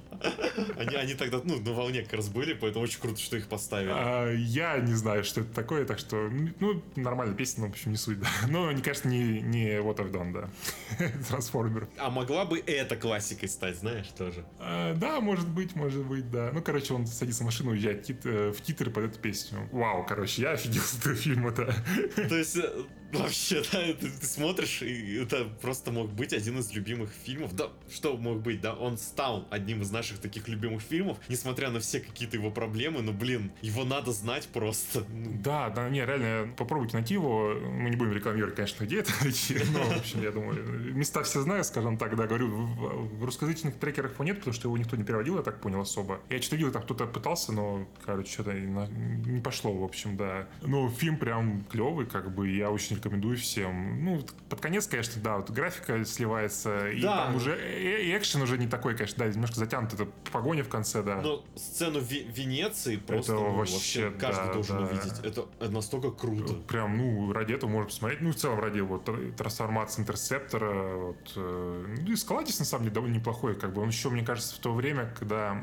Они, они тогда, ну, на волне как раз были, поэтому очень круто, что их поставили. А, я не знаю, что это такое, так что, ну, нормальная песня, но, в общем, не суть, да. Но, конечно, не, не What I've Done, да. Трансформер. А могла бы эта классикой стать, знаешь, тоже? А, да, может быть, может быть, да. Ну, короче, он садится в машину, уезжает тит, э, в титры под эту песню. Вау, короче, я офигел с этого фильма, да. То есть, э, вообще, да, ты, ты смотришь, и это просто мог быть один из любимых фильмов. Да, что мог быть, да, он стал одним из наших таких любимых фильмов, несмотря на все какие-то его проблемы, но, блин, его надо знать просто. Ну. Да, да, не, реально, попробуйте найти его. Мы не будем рекламировать, конечно, где это найти, но, в общем, я думаю, места все знают, скажем так, да, говорю, в, в русскоязычных трекерах его нет, потому что его никто не переводил, я так понял, особо. Я что-то видел, там кто-то пытался, но, короче, что-то не пошло, в общем, да. Но фильм прям клевый, как бы, я очень рекомендую всем. Ну, под конец, конечно, да, вот графика сливается, и да. там уже, и, и экшен уже не такой, конечно, да, немножко затянут, это погоня в конце, да. Но сцену в Венеции просто это ну, вообще, вообще каждый да, должен да. увидеть. Это, это настолько круто. Прям, ну, ради этого можно посмотреть, ну, в целом ради вот трансформация Интерсептора. Вот, э, ну, и Скаладис, на самом деле, довольно неплохой. Как бы он еще, мне кажется, в то время, когда,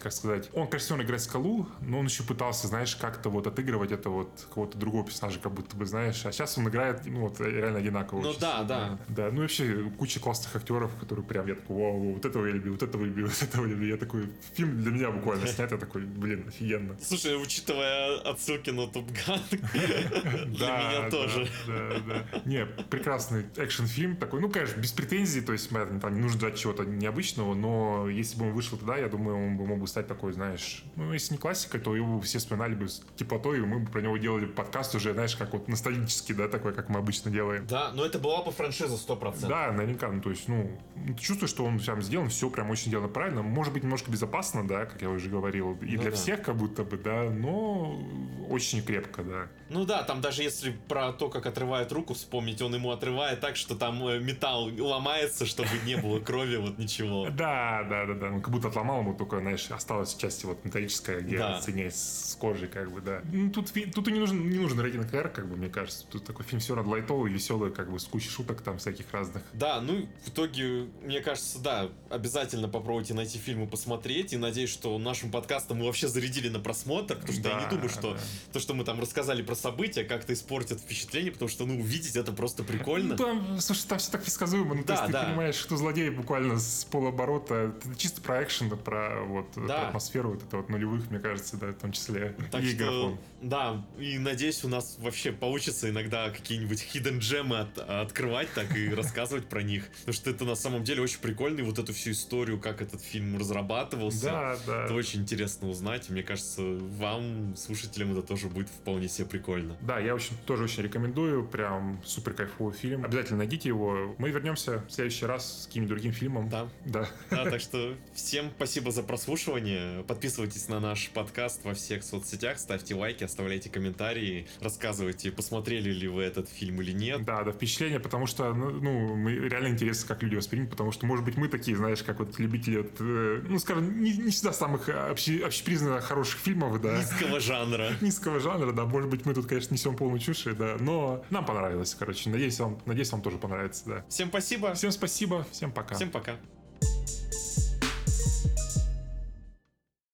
как сказать, он, конечно, он играет Скалу, но он еще пытался, знаешь, как-то вот отыгрывать это вот какого-то другого персонажа, как будто бы, знаешь. А сейчас он играет, ну, вот, реально одинаково. Ну очень да, да. Да, ну и вообще куча классных актеров, которые прям, я такой, вау, вот этого я люблю, вот этого люблю, вот этого люблю. Я такой, фильм для меня буквально снят, я такой, блин, офигенно. Слушай, учитывая отсылки на Топ Ган, для меня тоже. Да, да. Не, прекрасный экшн-фильм такой, ну, конечно, без претензий, то есть там не нужно ждать чего-то необычного, но если бы он вышел тогда, я думаю, он бы мог бы стать такой, знаешь, ну, если не классикой, то его бы все вспоминали бы с теплотой, и мы бы про него делали подкаст уже, знаешь, как вот ностальгический, да, такой, как мы обычно делаем. Да, но это была бы франшиза 100%. Да, наверняка, ну, то есть, ну, ты чувствуешь, что он прям сделан, все прям очень сделано правильно, может быть, немножко безопасно, да, как я уже говорил, и Ну для да. всех как будто бы, да, но очень крепко, да. Ну да, там даже если про то, как отрывает руку вспомнить, он ему отрывает так, что там э, металл ломается, чтобы не было крови, вот ничего. Да, да, да, да. Ну, как будто отломал ему только, знаешь, осталась часть вот металлическая, где соединяется с кожей, как бы, да. Ну, тут, тут и не нужен, не нужен рейтинг R, как бы, мне кажется. Тут такой фильм все равно лайтовый, веселый, как бы, с кучей шуток там всяких разных. Да, ну в итоге, мне кажется, да, обязательно попробуйте найти фильм и посмотреть. И надеюсь, что нашим подкастом мы вообще зарядили на просмотр, потому что я не Да, думаю, что да. то, что мы там рассказали про события, как-то испортит впечатление, потому что, ну, увидеть это просто прикольно. Ну, там, слушай, там все так предсказуемо. Ну, то Да, есть ты да. понимаешь, что злодей буквально с полоборота. Это чисто про экшен, да, про вот Да. про атмосферу вот это вот нулевых, мне кажется, да, в том числе. Так и что, да, и надеюсь, у нас вообще получится иногда какие-нибудь hidden джемы от- открывать так и рассказывать про них. Потому что это на самом деле очень прикольно, и вот эту всю историю, как этот фильм разрабатывался. Да, да. Это очень интересно узнать, мне кажется, вам, слушателям, это тоже будет вполне себе прикольно. Да, я очень, тоже очень рекомендую. Прям супер кайфовый фильм. Обязательно найдите его. Мы вернемся в следующий раз с каким-нибудь другим фильмом. Да. Да. Да, так что всем спасибо за прослушивание. Подписывайтесь на наш подкаст во всех соцсетях, ставьте лайки, оставляйте комментарии, рассказывайте, посмотрели ли вы этот фильм или нет. Да, да, впечатление, потому что, ну, ну, мы реально интересно, как люди воспримут, потому что, может быть, мы такие, знаешь, как вот любители, вот, э, ну, скажем, не, не всегда самых обще- общепризнанных хороших фильмов, да, Низкого жанра. низкого жанра, да, может быть, мы тут, конечно, несем полную чушь, да, но нам понравилось, короче, надеюсь, вам, надеюсь, вам тоже понравится, да. Всем спасибо. Всем спасибо, всем пока. Всем пока.